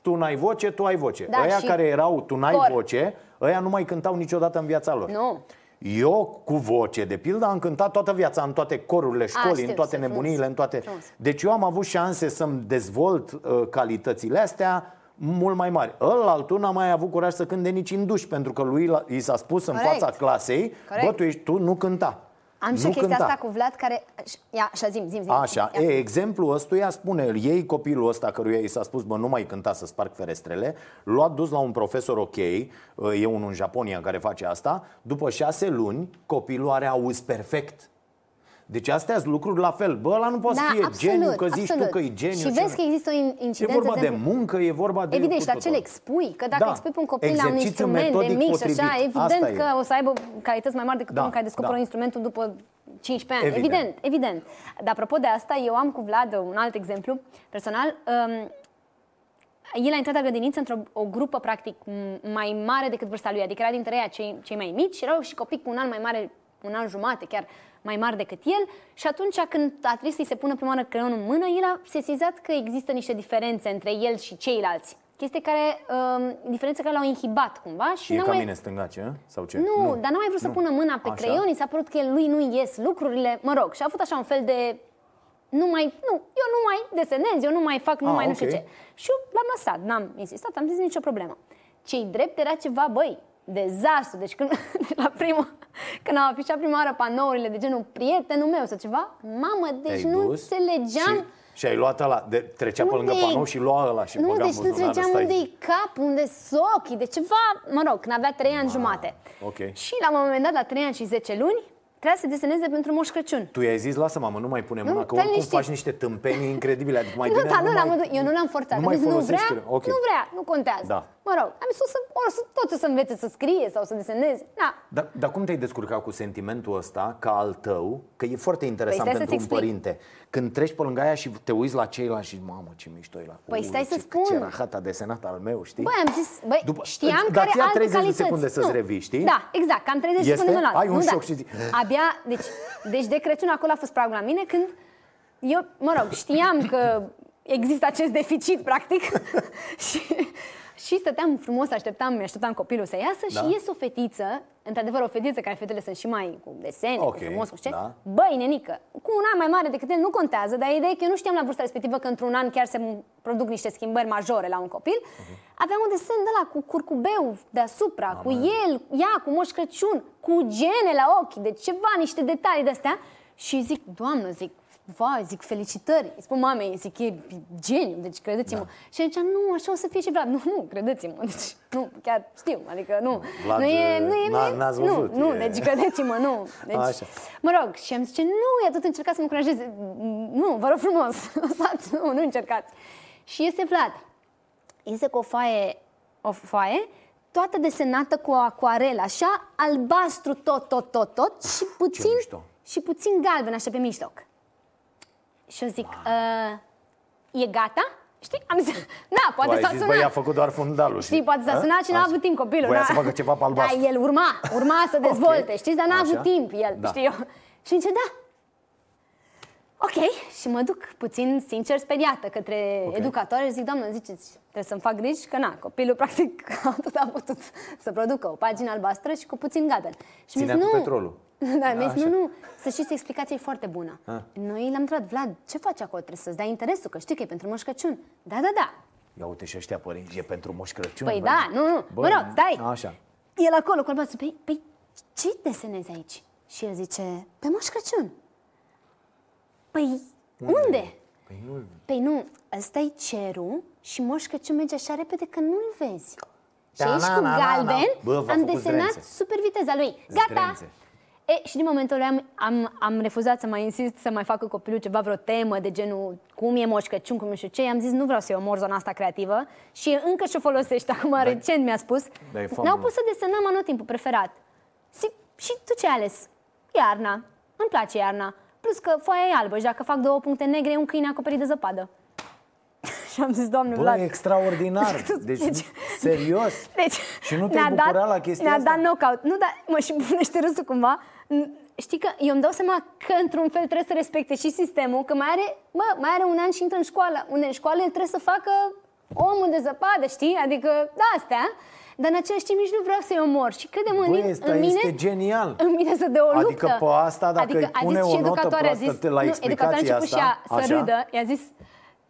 A: tu n-ai voce, tu ai voce.
B: Da,
A: ăia
B: și
A: care erau tu n-ai
B: cor.
A: voce, ăia nu mai cântau niciodată în viața lor.
B: Nu.
A: Eu cu voce, de pildă, am cântat toată viața în toate corurile școlii,
B: știu,
A: în toate
B: sunt
A: nebuniile,
B: frumos.
A: în toate.
B: Frumos.
A: Deci eu am avut șanse să-mi dezvolt uh, calitățile astea mult mai mari. Ălaltul n-a mai avut curaj să cânte nici în duș, pentru că lui l- i s-a spus în
B: Corect.
A: fața clasei,
B: Corect.
A: bă, tu, ești, tu nu cânta.
B: Am și
A: nu
B: o chestia
A: cânta.
B: asta cu Vlad care... Ia, așa, zim, zim, zim.
A: Așa,
B: Ia.
A: e, exemplul ăstuia spune, îl iei copilul ăsta căruia i s-a spus, bă, nu mai cânta să sparg ferestrele, l-a dus la un profesor ok, e unul în Japonia care face asta, după șase luni, copilul are auz perfect. Deci astea sunt lucruri la fel. Bă, ăla nu poate
B: Da,
A: să fie
B: absolut,
A: geniu, că zici
B: absolut.
A: tu că e geniu.
B: Și vezi că există o in-
A: E
B: incidență,
A: vorba
B: de
A: de
B: exemplu-
A: muncă, e vorba de...
B: Evident, și
A: cu
B: la ce le
A: totul.
B: expui? Că dacă
A: Da.
B: expui pe un copil la un
A: Exercițiu
B: instrument de
A: metodic
B: mic și
A: potrivit.
B: așa, evident
A: Asta e.
B: că o să aibă calități mai mari decât
A: Da,
B: unul care descoperă
A: da.
B: instrumentul după 15 ani.
A: Evident.
B: Evident, evident. Dar apropo de asta, eu am cu Vlad un alt exemplu personal. Um, el a intrat la grădiniță într-o o grupă, practic, m- mai mare decât vârsta lui. Adică era dintre ei cei, cei mai mici și erau și copii cu un an mai mare, un an jumate, chiar mai mari decât el. Și atunci când a trebuit să-i se pună prima oară creionul în mână, el a sesizat că există niște diferențe între el și ceilalți. Chestii care, um, diferențe care l-au inhibat cumva și
A: Și e
B: n-a
A: ca
B: mai...
A: mine stângace, sau ce?
B: Nu, dar n-a mai vrut să
A: Nu.
B: pună mâna pe
A: Așa?
B: creion, i s-a părut că el lui nu ies lucrurile, mă rog, și a avut așa un fel de nu mai, nu, eu nu mai desenez, eu nu mai fac, nu
A: Ah,
B: mai nu știu
A: ok.
B: ce. Și eu l-am lăsat, n-am insistat, am zis nicio problemă. Cei drept era ceva, băi, dezastru. Deci când, [LAUGHS] la prima, când am afișat prima oară panourile de genul prietenul meu sau ceva, mamă, deci
A: Te-ai
B: nu
A: dus
B: înțelegeam.
A: Și, și ai luat ăla, de, trecea pe lângă
B: Unde-i-
A: panou și lua ăla și
B: nu,
A: băga în
B: deci nu
A: buzunar,
B: înțelegeam
A: ăsta e-
B: unde e cap, unde sunt ochii, de ceva, mă rog, când avea 3 ani jumate.
A: ok.
B: Și la un moment dat, la 3 ani și 10 luni, trebuia să deseneze pentru Moș Crăciun.
A: Tu i-ai zis, lasă mamă, nu mai pune mâna,
B: Nu,
A: că
B: stai
A: oricum
B: liniștit.
A: faci niște tâmpenii incredibile. Adică mai
B: nu,
A: bine
B: da, nu,
A: mai-
B: la modul, eu nu l-am forțat.
A: Nu
B: Am
A: mai
B: zis, nu vrea,
A: folosește. Ok.
B: nu vrea, nu contează.
A: Da.
B: Mă rog, am zis, o să, o să, tot să învețe să scrie sau să deseneze. Da,
A: Dar, dar cum te-ai descurcat cu sentimentul ăsta ca al tău? Că e foarte interesant
B: Păi stai
A: pentru un
B: să-ți explic.
A: părinte. Când treci pe lângă aia și te uiți la ceilalți și mamă, ce mișto e la
B: Păi stai să
A: ce,
B: spun.
A: Ce rahat a desenat al meu, știi?
B: Băi, am zis, băi,
A: După-
B: știam
A: îți-
B: că
A: dar
B: are
A: ți-a
B: alte
A: 30 de
B: calități.
A: secunde să-ți
B: Nu.
A: revii, știi?
B: Da, exact, cam 30 de
A: Este?
B: secunde la
A: Ai un
B: nu,
A: șoc
B: da.
A: și zici-
B: Abia, deci, deci de Crăciun acolo a fost pragul la mine când eu, mă rog, știam că există acest deficit, practic, [LAUGHS] și, și stăteam frumos, așteptam, mi-așteptam copilul să iasă
A: Da.
B: și ies o fetiță, într-adevăr o fetiță care fetele sunt și mai cu desene,
A: Ok,
B: cu frumos, cu ce.
A: da.
B: Băi, nenică, cu un an mai mare decât el nu contează, dar ideea e că eu nu știam la vârsta respectivă că într-un an chiar se produc niște schimbări majore la un copil.
A: Mhm.
B: Avea un desen de la cu curcubeu deasupra, cu el, ea, cu Moș Crăciun, cu gene la ochi, deci ceva, niște detalii de-astea. Și zic, doamnă, zic, vai, zic, felicitări. Îi spun mamei, zic, e geniu, deci credeți-mă.
A: Da.
B: Și zicea, nu, așa o să fie și Vlad. Nu, nu, credeți-mă, deci, nu, chiar știu, adică nu.
A: Vlad,
B: nu e, nu e,
A: n-a-
B: nu e-
A: n-ați
B: nu,
A: văzut,
B: nu,
A: e-
B: deci credeți-mă, nu. [LAUGHS] Deci,
A: Așa.
B: Mă rog, și am zice, nu, i-a tot încercat să mă încurajeze. Nu, vă rog frumos, [LAUGHS] lăsați, nu, nu încercați. Și este Vlad. Este cu o foaie, o foaie toată desenată cu o acuarelă, așa, albastru tot, tot, tot, tot și puțin,
A: mișto.
B: și puțin galben, așa pe mijloc. Și eu zic, uh, e gata? Știi? Am zis, [LAUGHS] na,
A: Tu
B: poate
A: ai
B: s-a
A: zis,
B: sunat.
A: băi, a făcut doar fundalul.
B: Știi, poate s-a
A: A?
B: sunat și n-a
A: Așa.
B: avut timp copilul.
A: Voia
B: da.
A: să facă ceva pe albastru.
B: Da, el urma, urma să dezvolte,
A: Ok.
B: știți, dar n-a avut
A: Așa.
B: timp el,
A: Da.
B: știi eu. Și zice, da. Ok, și mă duc puțin sincer speriată către
A: Ok.
B: educatoare și zic, doamnă, ziceți, trebuie să-mi fac griji că na, copilul [LAUGHS] practic atât a putut să producă o pagină albastră și cu puțin galben. Și mi-a
A: Ținea
B: zis,
A: cu
B: nu,
A: petrolul. [LAUGHS]
B: da, mi-a zis,
A: Așa.
B: nu, nu, să știți, explicația e foarte bună.
A: Ah.
B: Noi l-am întrebat, Vlad, ce faci acolo? Trebuie să-ți dai interesul, că știi că e pentru Moș Crăciun. Da, da, da.
A: Ia uite și ăștia părinți, e pentru Moș Crăciun.
B: Păi
A: bă.
B: da, nu, nu.
A: Bă,
B: mă rog, stai.
A: Așa.
B: El acolo cu albastru. Păi, păi, ce desenezi aici? Și el zice, pe Moș Crăciun. Păi, unde?
A: Păi nu
B: Păi nu, ăsta e cerul și Moș Crăciun merge așa repede că nu-l vezi. Și
A: Da,
B: aici
A: na,
B: cu
A: na, na, na.
B: galben
A: Bă, v-a
B: am
A: făcut
B: desenat
A: zdrențe.
B: super viteza lui. Gata!
A: Zdrențe.
B: E, și din momentul ăla am, am, am refuzat să mai insist să mai facă copilul ceva, vreo temă de genul cum e Moș Crăciun, cum nu știu ce. I-am zis nu vreau să-i omor zona asta creativă și încă și-o folosește. Acum
A: Da.
B: recent mi-a spus.
A: Da, e
B: Ne-au
A: fabulos.
B: pus să desenăm anotimpul preferat. Și, și tu ce ai ales? Iarna. Îmi place iarna. Plus că foaia e albă și dacă fac două puncte negre e un câine acoperit de zăpadă. Și am zis, doamne
A: Bă,
B: Vlad,
A: extraordinar. [LAUGHS] Deci,
B: Deci-
A: serios. [LAUGHS]
B: deci,
A: Și nu te-ai
B: ne-a
A: bucurat
B: dat,
A: la chestia
B: ne-a
A: asta?
B: dat knockout. Nu, dar mă și [LAUGHS] punește râsul cumva. N- Știi că eu îmi dau seama că într-un fel trebuie să respecte și sistemul, că mai are, bă, mai are un an și intră în școală. Unde în școală el trebuie să facă omul de zăpadă, știi? Adică, da, astea. Dar în același timp nici nu vreau să-i omor. Și credem în,
A: Băi,
B: mine-
A: asta
B: în mine,
A: este genial.
B: în mine să dea o luptă.
A: Adică pe asta, dacă
B: adică
A: îi
B: a
A: pune
B: zis
A: o
B: și
A: notă
B: educatoarea, a
A: proastă
B: zis,
A: te- la
B: nu, educatoarea a
A: explicația
B: început și ea
A: asta,
B: să
A: așa?
B: râdă. I-a zis,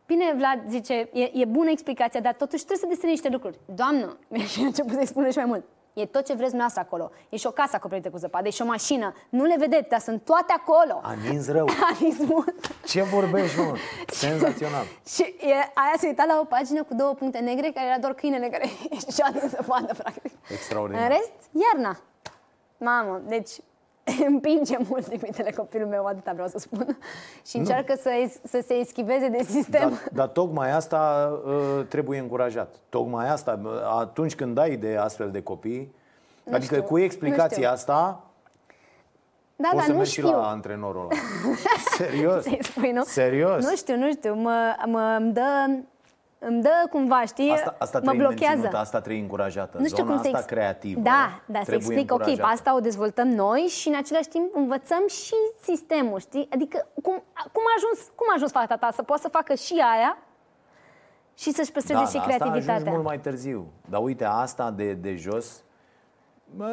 B: Bine, Vlad, zice, e, e bună explicația, dar totuși trebuie să desene niște lucruri. Doamnă, [LAUGHS] și a început să-i spună și mai mult. E tot ce vreți dumneavoastră acolo. E și o casă acoperită cu zăpadă, e și o mașină. Nu le vedeți, dar sunt toate acolo.
A: A nins rău. [LAUGHS]
B: A zis mult.
A: Ce vorbești, mă? Senzațional. [LAUGHS]
B: Și e, aia se uita la o pagină cu două puncte negre, care era doar câinele care ieșea din zăpadă, practic.
A: Extraordinar.
B: În rest, iarna. Mamă, deci [LAUGHS] împinge mult limitele copilul meu, atâta vreau să spun. Și încearcă să, să se eschiveze de sistem.
A: Dar, dar tocmai asta uh, trebuie încurajat. Tocmai asta, uh, atunci când ai de astfel de copii, adică
B: știu,
A: cu
B: nu
A: explicația
B: știu.
A: asta,
B: da,
A: poți
B: dar
A: să
B: nu
A: mergi
B: știu.
A: și la antrenorul ăla. [LAUGHS] Serios.
B: Să-i spui, nu?
A: Serios.
B: Nu știu, nu știu, mă, mă îmi dă, îmi dă cumva, știi,
A: Asta, asta
B: mă
A: trebuie
B: blochează.
A: menținută, asta trebuie încurajată.
B: Nu știu
A: Zona
B: cum să
A: asta
B: ex-
A: creativă
B: Da, da, să
A: trebuie
B: explic, ok, pe
A: încurajată.
B: asta o dezvoltăm noi și în același timp învățăm și sistemul, știi? Adică cum, cum, a ajuns, cum a ajuns fata ta să poată să facă și aia și să-și păstreze
A: da,
B: și
A: dar Asta
B: creativitatea.
A: ajungi mult mai târziu. Dar uite, asta de, de jos, bă,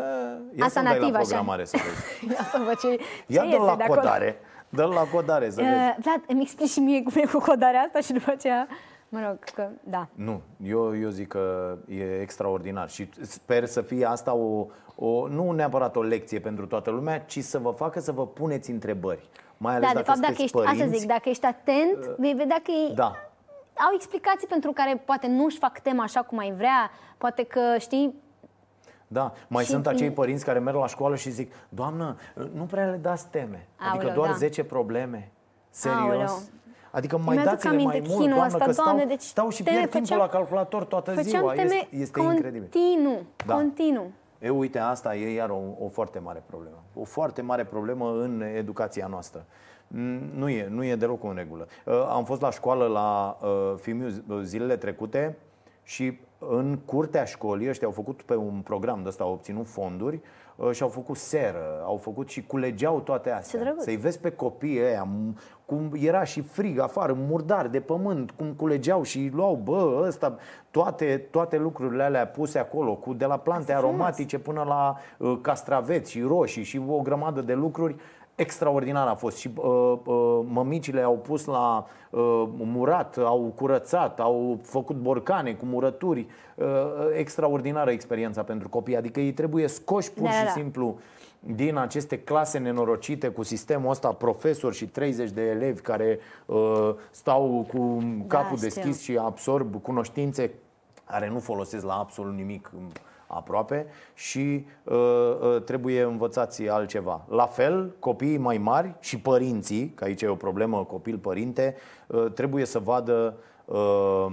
A: ia
B: Asta
A: să dai
B: nativ,
A: la
B: așa.
A: programare să vezi. [LAUGHS]
B: Ia să văd ce,
A: Ia
B: ce
A: dă
B: iese
A: la
B: de acolo.
A: codare. Dă la codare să vezi.
B: Uh, Vlad, îmi explici și mie cum e cu codarea asta și după aceea, mă rog, că da.
A: Nu, eu, eu zic că e extraordinar și sper să fie asta o, o, nu neapărat o lecție pentru toată lumea, ci să vă facă să vă puneți întrebări. Mai ales
B: Da, de
A: dacă
B: fapt, dacă
A: sunteți
B: ești,
A: părinți.
B: asta zic, dacă ești atent, vei vedea că ei
A: Da,
B: au explicații pentru care poate nu își fac tema așa cum ai vrea, poate că, știi,
A: da. Mai
B: Și
A: sunt
B: prin-
A: acei părinți care merg la școală și zic Doamnă, nu prea le dați teme Adică
B: Aoleu,
A: doar
B: da.
A: 10 probleme Serios?
B: Aoleu.
A: Adică mai
B: Mi-aduc
A: dați-le
B: aminte
A: mai mult,
B: chinul
A: doamnă,
B: ăsta,
A: că stau,
B: Doamne, deci
A: stau și
B: teme
A: pierd timpul
B: făceam-
A: la calculator toată
B: făceam
A: ziua
B: teme
A: Este, este incredibil
B: continuu,
A: Da.
B: continuu.
A: E, uite, asta e iar o, o foarte mare problemă. O foarte mare problemă în educația noastră. Mm, Nu e, nu e deloc în regulă. Uh, Am fost la școală la uh, Fimiu zi- zilele trecute și în curtea școlii ăștia au făcut pe un program de ăsta, au obținut fonduri uh, și au făcut seră, au făcut și culegeau toate astea.
B: Ce drăguț.
A: Să-i vezi pe copiii ăia, m- cum era și frig afară, murdar de pământ, cum culegeau și luau, bă, ăsta, toate, toate lucrurile alea puse acolo, cu de la plante
B: Asta e frumos.
A: aromatice până la uh, castraveți și roșii și o grămadă de lucruri. Extraordinar a fost și uh, uh, mămicile au pus la uh, murat, au curățat, au făcut borcane cu murături. Uh, extraordinară experiența pentru copii, adică ei trebuie scoși pur
B: Da,
A: și
B: da, da.
A: simplu din aceste clase nenorocite cu sistemul ăsta, profesori și 30 de elevi care uh, stau cu capul
B: știu.
A: deschis și absorb cunoștințe care nu folosesc la absolut nimic um, aproape și uh, uh, trebuie învățați altceva. La fel, copiii mai mari și părinții, că aici e o problemă copil-părinte, uh, trebuie să vadă uh,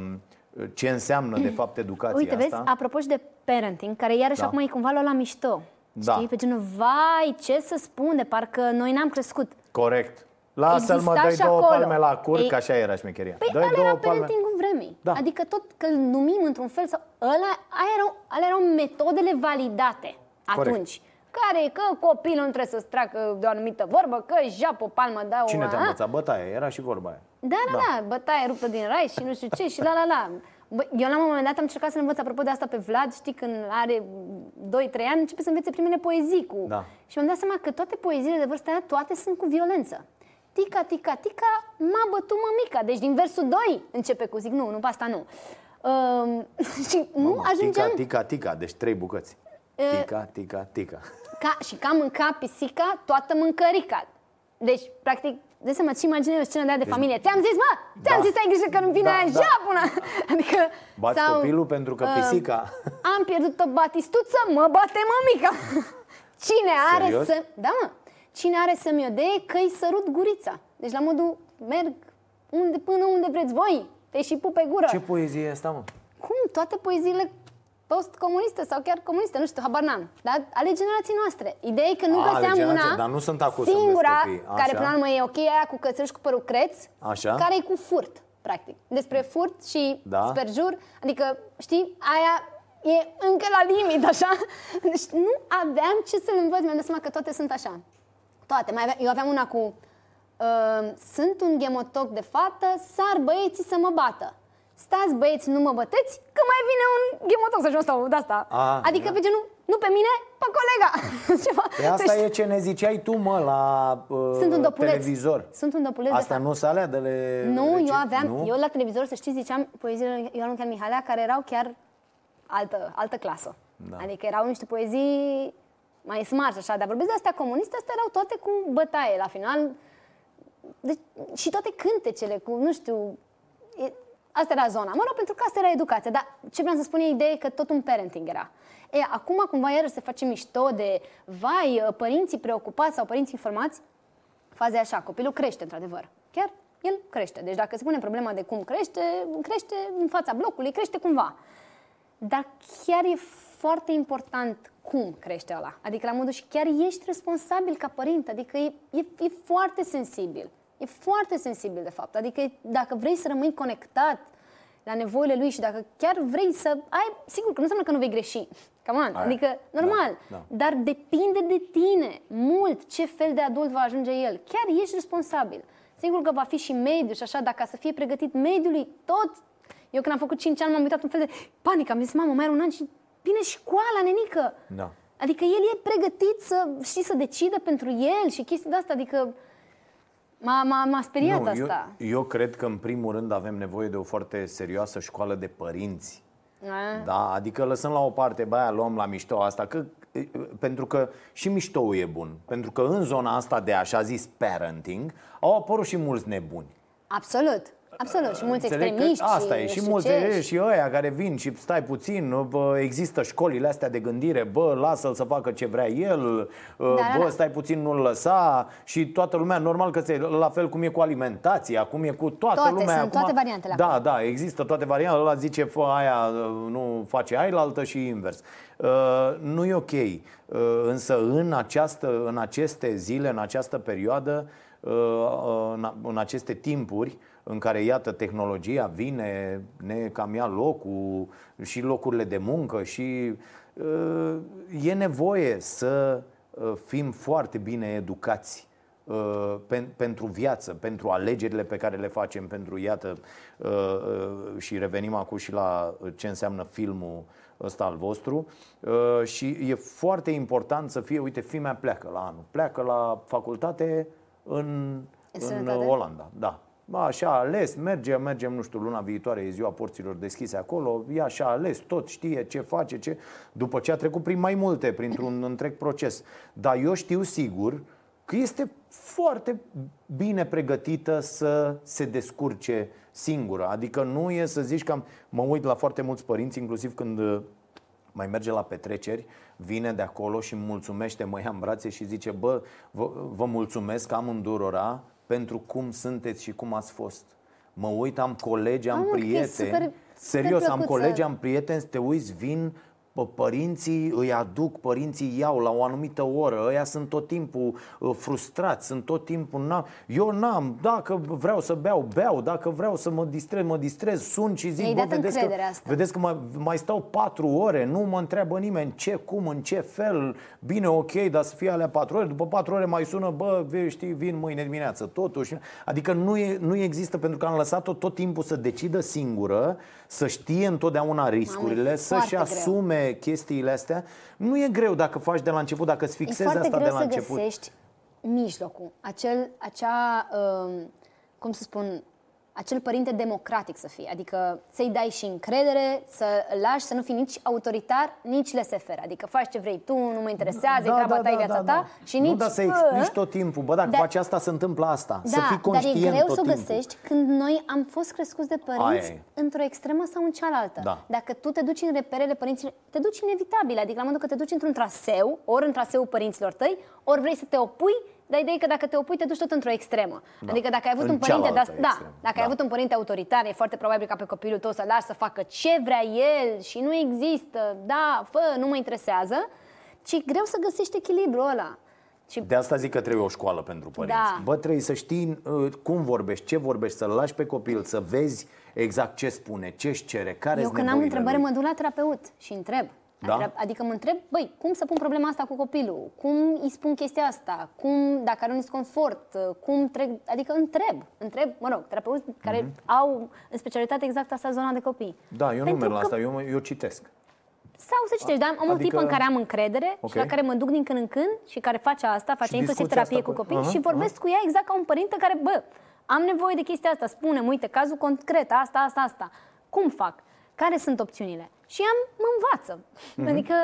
A: ce înseamnă de fapt [CLEARS THROAT] educația
B: Uite, vezi,
A: asta.
B: apropo și de parenting, care iarăși
A: Da.
B: acum e cumva luat la mișto.
A: Da.
B: Știi? Pe genul, vai, ce să spun, de parcă noi n-am crescut.
A: Corect. Lasă-l mă,
B: Exista
A: dai
B: și
A: două
B: acolo.
A: palme la cur,
B: Ei-
A: că așa era șmecheria.
B: Păi
A: Dai
B: ăla
A: două
B: era
A: palme.
B: parenting-ul vremii.
A: Da.
B: Adică tot că îl numim într-un fel sau... Ăla, aia erau, alea erau metodele validate
A: Corect.
B: atunci. Care e că copilul nu trebuie să-ți treacă de o anumită vorbă, că își japă o palmă, da,
A: Cine
B: o,
A: te-a
B: a?
A: învățat? Bătaie, era și vorba aia.
B: Da, da, da, bătaie ruptă din rai și nu știu ce și la la la. Bă, eu la un moment dat am încercat să învăț, apropo de asta pe Vlad, știi, când are 2-3 ani, începe să învețe primele poezii cu...
A: Da.
B: Și mi-am dat seama că toate poeziile de vârsta aia, toate sunt cu violență. Tica, tica, tica, m-a bătut mămica. Deci din versul 2 începe cu zic, nu, nu, pe asta nu. Um, [LAUGHS] și nu
A: Mamă,
B: ajungeam...
A: Tica, tica, tica, deci trei bucăți. Tica, tica, tica.
B: Ca, și ca mânca pisica, toată mâncărica. Deci, practic, de seama, ți imaginezi o scenă de aia de familie. Ți-am zis, mă! Ți-am
A: Da.
B: zis să ai grijă că nu vine
A: Da,
B: aia în
A: da.
B: Japonă! [LAUGHS] Adică,
A: Bați copilul pentru că
B: uh,
A: pisica...
B: Am pierdut o batistuță, mă bate mămica! [LAUGHS] Cine are
A: Serios?
B: să... Da, mă! Cine are să-mi odee că-i sărut gurița. Deci la modul, merg unde, până unde vreți voi, te și pup pe gură.
A: Ce poezie e asta, mă?
B: Cum? Toate poeziile post-comuniste sau chiar comuniste, nu știu, habar n-am. Dar ale generației noastre. Ideea e că nu
A: A,
B: găseam una
A: dar nu sunt acum
B: singura
A: copii. Așa.
B: care până la urmă e ok, aia cu cățeluș cu părul creț,
A: Așa.
B: care e cu furt, practic. Despre furt și
A: Da.
B: sperjur, adică, știi, aia e încă la limit, așa. Deci nu aveam ce să-l învăț, mi-am dat seama că toate sunt așa. Toate. Mai aveam, eu aveam una cu uh, sunt un ghemotoc de fată, sar băieții să mă bată. Stați băieți, nu mă băteți, că mai vine un ghemotoc să-și stau de asta.
A: A,
B: adică
A: da.
B: pe genul, nu pe mine, pe colega. [LAUGHS] Ceva.
A: Păi asta
B: Deci,
A: e ce ne ziceai tu, mă, la uh,
B: Sunt un dopuleț.
A: televizor.
B: Sunt un dopuleț de
A: Asta
B: fapt.
A: nu se alea de le...
B: Nu,
A: rece-
B: eu aveam,
A: nu?
B: eu la televizor, să știți, ziceam poeziile Ioan Lucian Mihalea, care erau chiar altă, altă clasă.
A: Da.
B: Adică erau niște poezii mai smart, așa, dar vorbesc de astea comuniste, astea erau toate cu bătaie la final. Deci, și toate cântecele, cu, nu știu, e, asta era zona. Mă rog, pentru că asta era educația, dar ce vreau să spun e ideea că tot un parenting era. E, acum cumva iară se face mișto de, vai, părinții preocupați sau părinții informați, faza e așa, copilul crește într-adevăr. Chiar el crește. Deci dacă se pune problema de cum crește, crește în fața blocului, crește cumva. Dar chiar e foarte important cum crește ăla. Adică la modul și chiar ești responsabil ca părinte. Adică e, e, e foarte sensibil. E foarte sensibil, de fapt. Adică e- dacă vrei să rămâi conectat la nevoile lui și dacă chiar vrei să ai, sigur că nu înseamnă că nu vei greși. Come on.
A: Aia.
B: Adică, normal.
A: Da, da.
B: Dar depinde de tine mult ce fel de adult va ajunge el. Chiar ești responsabil. Sigur că va fi și mediul și așa, dacă să fie pregătit mediului, tot. Eu când am făcut 5 ani m-am uitat un fel de panică. Am zis, mamă, mai are un an și vine școala, nenică.
A: Da.
B: Adică el e pregătit să, știi, să decidă pentru el și chestii de asta. Adică m-a, m-a, m-a speriat
A: Nu,
B: asta.
A: Eu, eu cred că în primul rând avem nevoie de o foarte serioasă școală de părinți.
B: A.
A: Da, adică lăsăm la o parte, bă, aia luăm la mișto asta, că, e, pentru că și miștoul e bun. Pentru că în zona asta de așa zis parenting au apărut și mulți nebuni.
B: Absolut. Absolut. Și mulți
A: Înțeleg că
B: extremiști.
A: Asta
B: și
A: e, și
B: nu știu
A: mulți
B: ce,
A: e, și ăia care vin și stai puțin, bă, există școlile astea de gândire, bă, lasă-l să facă ce vrea el,
B: Da,
A: bă,
B: da, da.
A: stai puțin, nu-l lăsa și toată lumea, normal că se, la fel cum e cu alimentația, cum e cu toată
B: Toate,
A: lumea.
B: sunt
A: acum,
B: toate variantele
A: Da,
B: acum.
A: da, există toate variantele, ăla zice, fă aia, nu face ailaltă și invers. Uh, nu e ok, uh, însă în, această, în aceste zile, în această perioadă, uh, uh, în, în aceste timpuri, în care, iată, tehnologia vine, ne cam ia locul și locurile de muncă și uh, e nevoie să uh, fim foarte bine educați uh, pen, pentru viață, pentru alegerile pe care le facem, pentru, iată, uh, uh, și revenim acum și la ce înseamnă filmul ăsta al vostru uh, și e foarte important să fie, uite, fii mea pleacă la anul, pleacă la facultate în,
B: În
A: în
B: străinătate?
A: Olanda, da. Ba, așa a ales, merge, mergem, nu știu, luna viitoare e ziua porților deschise acolo, ea și-a ales tot, știe ce face, ce... După ce a trecut prin mai multe, printr-un întreg proces. Dar eu știu sigur că este foarte bine pregătită să se descurce singură. Adică nu e să zici că am, mă uit la foarte mulți părinți, inclusiv când uh, mai merge la petreceri, vine de acolo și îmi mulțumește, mă ia în brațe și zice Bă, vă, vă mulțumesc amândurora pentru cum sunteți și cum ați fost. Mă uit, am colegi, am
B: Mamă, că e
A: prieteni.
B: super- super
A: Serios, am
B: plăcut
A: colegi,
B: să-
A: am prieteni, să te uiți, vin Pă, Părinții îi aduc, părinții iau la o anumită oră. Ăia sunt tot timpul uh, frustrați, sunt tot timpul n Eu n-am, dacă vreau să beau, beau. Dacă vreau să mă distrez, mă distrez. Sun și zic,
B: Mi-ai
A: bă,
B: dat
A: vedeți că,
B: încredere asta.
A: vedeți că mai, mai stau patru ore. Nu mă întreabă nimeni ce, cum, în ce fel. Bine, ok, dar să fie alea patru ore. După patru ore mai sună, bă, vei, știi, vin mâine dimineață. Totuși, adică nu, e, nu există Pentru că am lăsat-o tot timpul să decidă singură Să știe întotdeauna riscurile
B: Mamă, e
A: Să-și
B: foarte greu.
A: Asume chestiile astea Nu e greu dacă faci de la început Dacă îți
B: E
A: fixezi
B: foarte
A: asta de
B: greu
A: la
B: să
A: început.
B: găsești mijlocul, acel, acea, um, cum să spun, acel părinte democratic să fie, adică să-i dai și încredere, să îl lași să nu fii nici autoritar, nici laissez adică faci ce vrei tu, nu mă interesează, e treaba ta, e viața ta și nici...
A: Nu, dar să explici tot timpul Bă, dacă
B: Da.
A: faci asta, se întâmplă asta Să
B: Da,
A: fii conștient
B: dar e greu
A: tot
B: să o
A: timpul.
B: găsești când noi am fost crescuți de
A: Aia
B: părinți
A: e.
B: într-o extremă sau în cealaltă.
A: Da.
B: Dacă tu te duci în reperele părinților, te duci inevitabil, adică la modul că te duci într-un traseu, ori în traseul părinților tăi, ori vrei să te opui dar ideea e că dacă te opui, te duci tot într-o extremă.
A: Da.
B: Adică dacă ai avut
A: În
B: un părinte de asta, da,
A: extremă.
B: dacă
A: Da.
B: ai avut un părinte autoritar, e foarte probabil ca pe copilul tău să lași să facă ce vrea el și nu există, da, fă, nu mă interesează, ci e greu să găsești echilibrul ăla. Și
A: De asta zic că trebuie o școală pentru părinți.
B: Da.
A: Bă, trebuie să știi uh, cum vorbești, ce vorbești, să-l lași pe copil, să vezi exact ce spune, ce își cere, care
B: eu
A: sunt
B: când am
A: nevoile
B: întrebare
A: lui.
B: mă duc la terapeut și întreb.
A: Da?
B: Adică- Adică mă întreb, băi, cum să pun problema asta cu copilul? Cum îi spun chestia asta? Cum, dacă are un disconfort, cum trec... Adică întreb, întreb, mă rog, terapeuți care au în specialitate exact asta zona de copii.
A: Mhm. Da, eu nu
B: Pentru
A: merg la
B: că-
A: asta, eu, mă- eu citesc.
B: Sau să citești, dar am un
A: Adică-
B: tip în care am încredere
A: Ok.
B: și la care mă duc din când în când și care face asta, face
A: Și
B: inclusiv
A: discuți
B: terapie
A: asta
B: cu
A: cu-
B: copii
A: Aha,
B: și vorbesc cu ea exact ca un părinte care, bă, am nevoie de chestia asta, spune uite, cazul concret, asta, asta, asta. Cum fac? Care sunt opțiunile? Și ea mă învață.
A: Mhm,
B: Adică,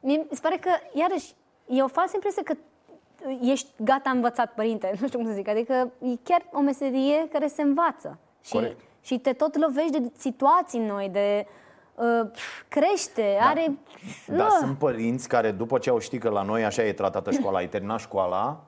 B: mie mi se pare că, iarăși, e o falsă impresie că ești gata învățat părinte, [LAUGHS] nu știu cum să zic, adică e chiar o meserie care se învață. Și,
A: Corect.
B: și te tot lovești de situații noi, de uh, crește, are...
A: Da,
B: uh,
A: sunt părinți care după ce au ști că la noi așa e tratată școala, ai terminat școala,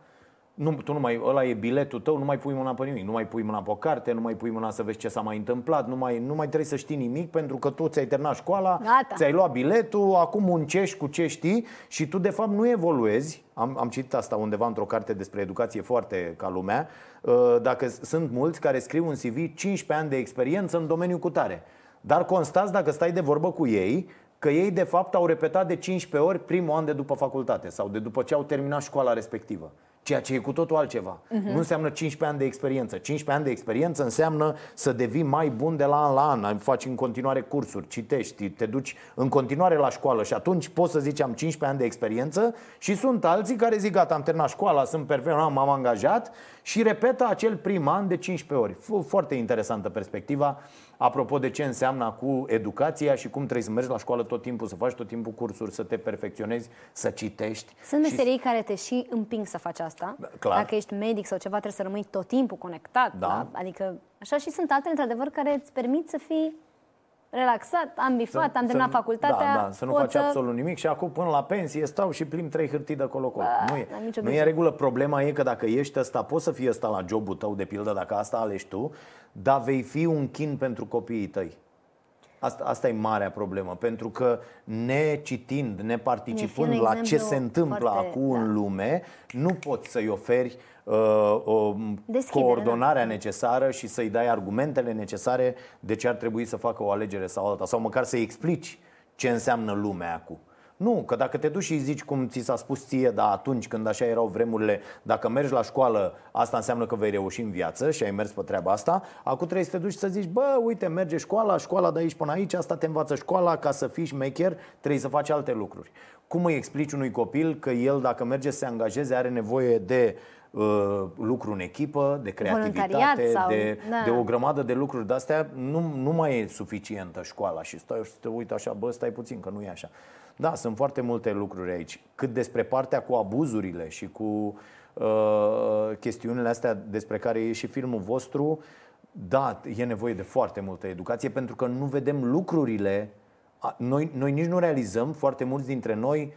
A: nu, tu nu mai, ăla e biletul tău, nu mai pui mâna pe nimic, nu mai pui mâna pe o carte, nu mai pui mâna să vezi ce s-a mai întâmplat, nu mai, nu mai trebuie să știi nimic pentru că tu ți-ai terminat școala,
B: Gata.
A: ți-ai luat biletul, acum muncești cu ce știi și tu de fapt nu evoluezi. Am, am citit asta undeva într-o carte despre educație foarte ca lumea. Uh, Dacă s- sunt mulți care scriu un CV 15 ani de experiență în domeniul cutare. Dar constați dacă stai de vorbă cu ei că ei de fapt au repetat de 15 ori primul an de după facultate sau de după ce au terminat școala respectivă. Ceea ce e cu totul altceva. Uh-huh. Nu înseamnă 15 ani de experiență. 15 ani de experiență înseamnă să devii mai bun de la an la an. Faci în continuare cursuri, citești, te duci în continuare la școală și atunci poți să zici am 15 ani de experiență și sunt alții care zic gata, am terminat școala, sunt perfect, m-am angajat și repetă acel prim an de 15 ori. F- Foarte interesantă perspectiva apropo de ce înseamnă cu educația și cum trebuie să mergi la școală tot timpul, să faci tot timpul cursuri, să te perfecționezi, să citești.
B: Sunt
A: și
B: meserii care te și împing să faci asta.
A: Da, clar.
B: Dacă ești medic sau ceva, trebuie să rămâi tot timpul conectat.
A: Da.
B: La, adică, așa și sunt altele, într-adevăr, care îți permit să fii relaxat, am bifat, am terminat facultatea.
A: Da, da, să nu
B: pot
A: faci absolut nimic și acum până la pensie stau și plim trei hârtii de acolo acolo.
B: Ba,
A: Nu e,
B: n-am nicio
A: nu e
B: grijă.
A: regulă. Problema e că dacă ești ăsta, poți să fii ăsta la jobul tău, de pildă, dacă asta alegi tu, dar vei fi un chin pentru copiii tăi. Asta, asta e marea problemă, pentru că ne citind, ne participând
B: un
A: la ce
B: exemplu
A: se întâmplă
B: foarte-
A: acum
B: da.
A: în lume, nu poți să-i oferi uh, o
B: Deschidere,
A: coordonarea
B: da.
A: necesară și să-i dai argumentele necesare de ce ar trebui să facă o alegere sau alta, sau măcar să-i explici ce înseamnă lumea acum. Nu, că dacă te duci și îi zici cum ți s-a spus ție, dar atunci când așa erau vremurile, dacă mergi la școală, asta înseamnă că vei reuși în viață și ai mers pe treaba asta, acum trebuie să te duci și să zici, bă, uite, merge școala, școala de aici până aici, asta te învață școala, ca să fii șmecher, trebuie să faci alte lucruri. Cum îi explici unui copil că el, dacă merge să se angajeze, are nevoie de uh, lucru în echipă, de
B: Voluntariat
A: creativitate,
B: sau-
A: de,
B: da.
A: de o grămadă de lucruri de astea, nu, nu mai e suficientă școala și stai și te uiți așa, bă, stai puțin, că nu e așa. Da, sunt foarte multe lucruri aici. Cât despre partea cu abuzurile și cu uh, chestiunile astea despre care e și filmul vostru, da, e nevoie de foarte multă educație pentru că nu vedem lucrurile. A- Noi, noi nici nu realizăm, foarte mulți dintre noi,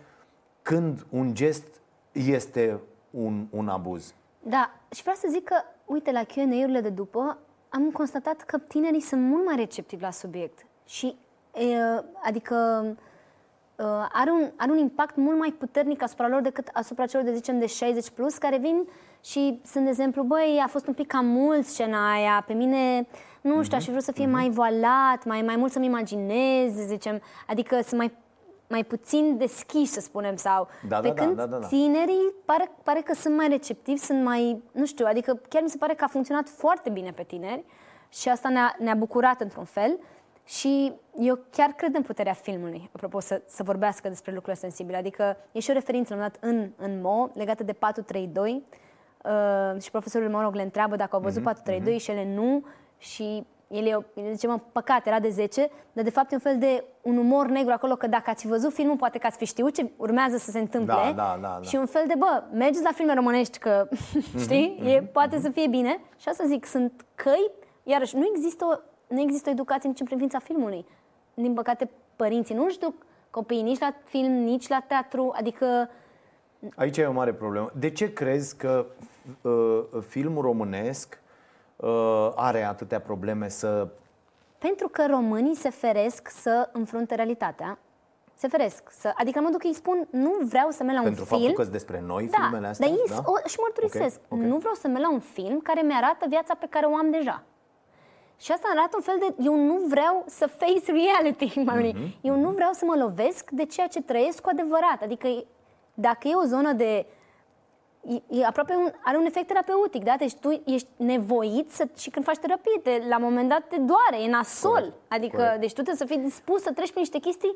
A: când un gest este un, un abuz.
B: Da, și vreau să zic că, uite, la Q&A-urile de după, am constatat că tinerii sunt mult mai receptivi la subiect. Și, e, adică, e, are un, are un impact mult mai puternic asupra lor decât asupra celor, de zicem, de 60 plus, care vin și sunt, de exemplu, băi, a fost un pic cam mult scena aia, pe mine, nu știu, aș fi vrut să fie mai voalat, mai, mai mult să-mi imaginez, zicem, adică să mai mai puțin deschiși, să spunem, sau...
A: Da,
B: pe
A: da, da,
B: când
A: da, da, da.
B: tinerii pare, pare că sunt mai receptivi, sunt mai, nu știu, adică chiar mi se pare că a funcționat foarte bine pe tineri și asta ne-a, ne-a bucurat într-un fel și eu chiar cred în puterea filmului, apropo, să, să vorbească despre lucruri sensibile. Adică e și o referință la un dat în, în MO legată de 432 uh, și profesorul, mă rog, le întreabă dacă au văzut 432 și ele nu și el, e, el zice, mă, păcat, era de 10, dar de fapt e un fel de un umor negru acolo, că dacă ați văzut filmul, poate că ați fi știut ce urmează să se întâmple.
A: Da, da, da, da.
B: Și un fel de, bă, mergeți la filme românești, că, [LAUGHS] știi, e, poate să fie bine. Și asta zic, sunt căi, iarăși, nu există, o, nu există o educație nici în privința filmului. Din păcate, părinții nu își duc copiii nici la film, nici la teatru, adică
A: Aici e o mare problemă. De ce crezi că uh, filmul românesc uh, are atâtea probleme să...
B: Pentru că românii se feresc să înfrunte realitatea. Se feresc. Să, adică în modul că îi spun, nu vreau să merg la
A: Pentru
B: un film...
A: Pentru faptul că despre noi
B: da,
A: filmele astea?
B: Dar ei da? o, și mărturisesc. Okay, okay. Nu vreau să merg la un film care mi-arată viața pe care o am deja. Și asta arată un fel de... Eu nu vreau să face reality, [LAUGHS] mm-hmm. Eu nu vreau să mă lovesc de ceea ce trăiesc cu adevărat. Adică dacă e o zonă de e, e aproape un, are un efect terapeutic, da? Deci tu ești nevoit să, și când faci terapie, te, la un moment dat te doare, e nasol. Corect. Adică, Corect. deci tu trebuie să fii dispus să treci prin niște chestii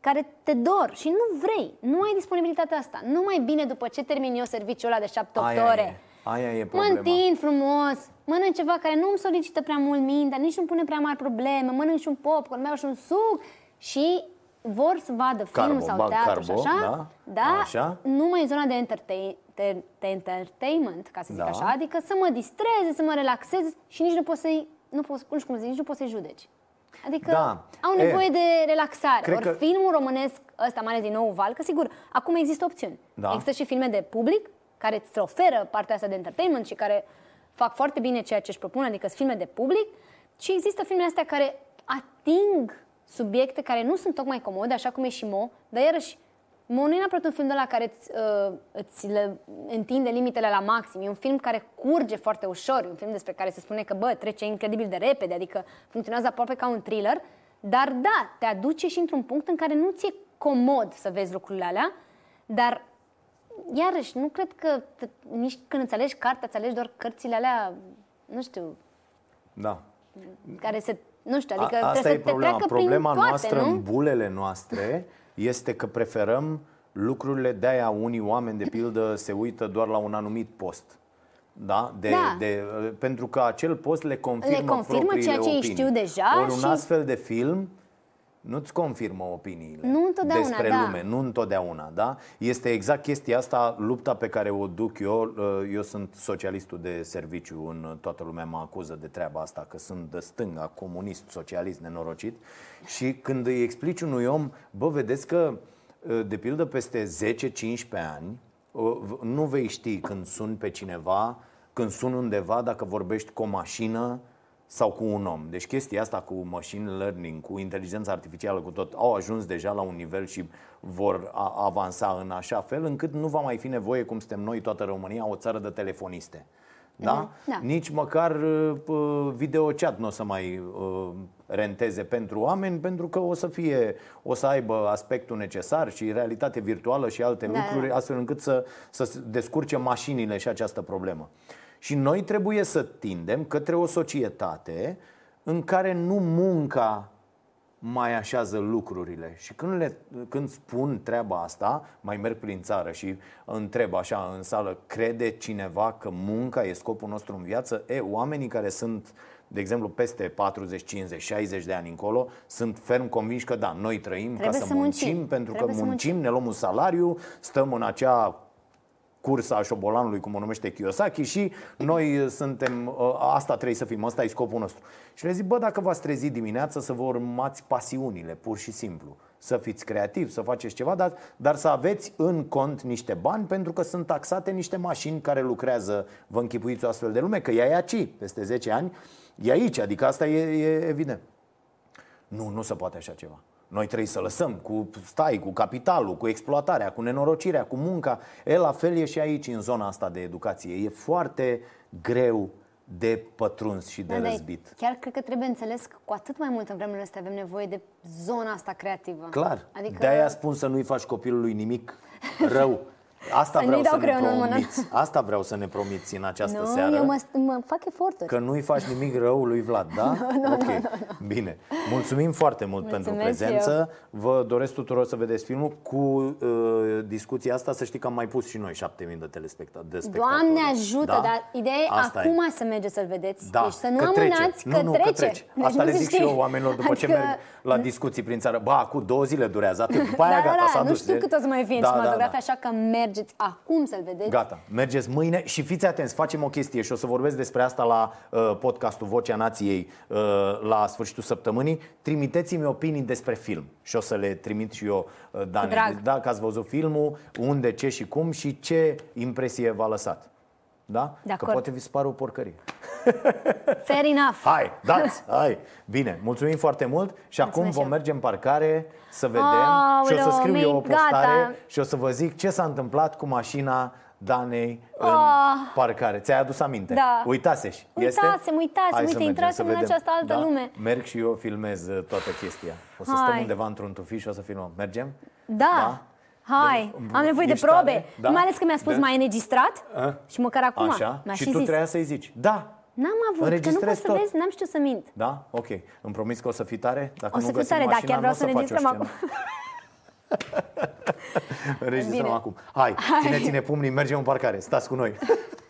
B: care te dor și nu vrei, nu ai disponibilitatea asta. Nu mai bine după ce termin eu serviciul ăla de 7-8 ore.
A: Aia e
B: problema. Mă întind frumos, mănânc ceva care nu îmi solicită prea mult mintea, nici nu pune prea mari probleme, mănânc și un popcorn, mai și un suc și vor să vadă filmul sau teatru și așa, da? da așa? numai în zona de, entertain, de, de entertainment, ca să zic da. așa, adică să mă distreze, să mă relaxez și nici nu poți să-i, nu poți, nu știu cum zic, nici nu poți să-i judeci. Adică da. au nevoie e, de relaxare. Ori că... filmul românesc ăsta, mai ales din nou Val, că sigur, acum există opțiuni. Da. Există și filme de public care îți oferă partea asta de entertainment și care fac foarte bine ceea ce își propun, adică sunt filme de public. Și există filmele astea care ating subiecte care nu sunt tocmai comode, așa cum e și Mo, dar iarăși Mo nu e neapărat un film de la care îți, uh, îți le întinde limitele la maxim. E un film care curge foarte ușor, e un film despre care se spune că, bă, trece incredibil de repede, adică funcționează aproape ca un thriller, dar da, te aduce și într-un punct în care nu ți-e comod să vezi lucrurile alea, dar iarăși, nu cred că nici când îți alegi cartea, îți alegi doar cărțile alea, nu știu,
A: da.
B: care se nu știu, adică A,
A: asta
B: e
A: problema. Problema
B: toate,
A: noastră
B: nu?
A: în bulele noastre este că preferăm lucrurile de aia unii oameni de pildă se uită doar la un anumit post. Da? De, da. De, pentru că acel post le confirmă,
B: le confirmă ceea ce
A: opinii.
B: știu deja.
A: Ori un astfel de film nu-ți confirmă opiniile
B: nu întotdeauna,
A: despre
B: da.
A: lume, nu întotdeauna, da? Este exact chestia asta, lupta pe care o duc eu, uh, eu sunt socialistul de serviciu, în toată lumea mă acuză de treaba asta, că sunt de stânga, comunist, socialist, nenorocit și când îi explici unui om, bă, vedeți că uh, de pildă peste 10-15 ani uh, nu vei ști când sun pe cineva, când sun undeva, dacă vorbești cu o mașină, sau cu un om. Deci chestia asta cu machine learning, cu inteligența artificială, cu tot, au ajuns deja la un nivel și vor avansa în așa fel încât nu va mai fi nevoie, cum suntem noi, toată România, o țară de telefoniste. Da? Mm-hmm. da. Nici măcar uh, video chat nu o să mai uh, renteze pentru oameni, pentru că o să fie, o să aibă aspectul necesar și realitate virtuală și alte da, lucruri, da. astfel încât să, să descurce mașinile și această problemă. Și noi trebuie să tindem către o societate în care nu munca mai așează lucrurile. Și când, le, când spun treaba asta, mai merg prin țară și întreb așa în sală, crede cineva că munca e scopul nostru în viață? E, oamenii care sunt, de exemplu, peste 40, 50, 60 de ani încolo, sunt ferm convinși că da, noi trăim Trebuie ca să, să muncim, muncim pentru Trebuie că muncim, muncim, ne luăm un salariu, stăm în acea cursa a șobolanului, cum o numește Kiyosaki și noi suntem, ă, asta trebuie să fim, ăsta e scopul nostru. Și le zic, bă, dacă v-ați trezit dimineața să vă urmați pasiunile, pur și simplu. Să fiți creativi, să faceți ceva, dar, dar să aveți în cont niște bani pentru că sunt taxate niște mașini care lucrează, vă închipuiți o astfel de lume, că ea e aici, peste 10 ani, e aici, adică asta e, e evident. Nu, nu se poate așa ceva. Noi trebuie să lăsăm cu stai, cu capitalul, cu exploatarea, cu nenorocirea, cu munca. E la fel e și aici în zona asta de educație. E foarte greu de pătruns și de da, răzbit.
B: Chiar cred că trebuie înțeles că cu atât mai mult în vremurile astea avem nevoie de zona asta creativă.
A: Clar. Adică... De-aia spun să nu-i faci copilului nimic [LAUGHS] rău. Asta să vreau să ne promiți. Asta vreau să ne promiți în această
B: nu,
A: seară.
B: eu mă, mă fac eforturi.
A: Că nu-i faci nimic rău lui Vlad, da? [LAUGHS]
B: Nu, nu,
A: ok,
B: nu, nu,
A: nu. bine. Mulțumim foarte mult
B: Mulțumesc
A: pentru prezență. Eu. Vă doresc tuturor să vedeți filmul. Cu uh, discuția asta, să știi că am mai pus și noi 7000 de telespectatori.
B: Doamne ajută, da? dar ideea e asta acum e. să mergeți să-l vedeți. Da, deci să nu că amânați, că, nu, nu, trece. Că trece.
A: Deci asta le zic și eu oamenilor după adică... ce merg la discuții prin țară. Ba, cu două zile durează atât. După aia
B: da,
A: gata,
B: da,
A: s-a
B: nu
A: dus.
B: știu cât o să mai fie da, cinematografie, da, da. așa că merge mergeți acum să-l vedeți.
A: Gata, mergeți mâine și fiți atenți, facem o chestie și o să vorbesc despre asta la uh, podcastul Vocea Nației uh, la sfârșitul săptămânii. Trimiteți-mi opinii despre film și o să le trimit și eu, uh, Dani.
B: drag.
A: Dacă ați văzut filmul, unde, ce și cum și ce impresie v-a lăsat. Da?
B: De
A: Că
B: acord.
A: poate vi se pare o porcărie. [LAUGHS]
B: Fair enough.
A: Hai, dați, hai. Bine, mulțumim foarte mult și acum
B: Mulțumesc
A: vom
B: eu.
A: merge în parcare să vedem și o să
B: Aoleu,
A: scriu eu o
B: mi-e
A: postare
B: gata.
A: și o să vă zic ce s-a întâmplat cu mașina Danei în
B: Ah.
A: parcare. Ți-ai adus aminte?
B: Da.
A: Uitase-și. Este?
B: Uitasem, uitasem,
A: Hai să
B: uite,
A: mergem
B: intrasem
A: să
B: în
A: vedem.
B: această altă
A: da?
B: lume.
A: Merg și eu filmez uh, toată chestia. O să
B: Hai.
A: stăm undeva într-un tufiș și o să filmăm. Mergem?
B: Da. Hai,
A: Da?
B: am nevoie de
A: Ești
B: probe.
A: tare? Da?
B: Mai ales că mi-a spus
A: Da.
B: mai înregistrat
A: A?
B: și măcar acum
A: Așa?
B: mi-a
A: și
B: și
A: tu
B: zis.
A: trebuia să-i zici. Da.
B: N-am avut, că nu
A: Înregistrezi
B: poți să
A: tot.
B: vezi, n-am știut să mint.
A: Da? Ok. Îmi promis că o să fii tare? Dacă
B: O
A: nu
B: să fiu
A: găsim
B: tare, da,
A: mașina,
B: chiar vreau
A: nu
B: să
A: o faci o
B: înregistrăm
A: scenă.
B: acum. [LAUGHS]
A: Înregistrăm
B: Bine.
A: acum. Hai, țineți-ne pumnii, mergem în parcare. Stați cu noi. [LAUGHS]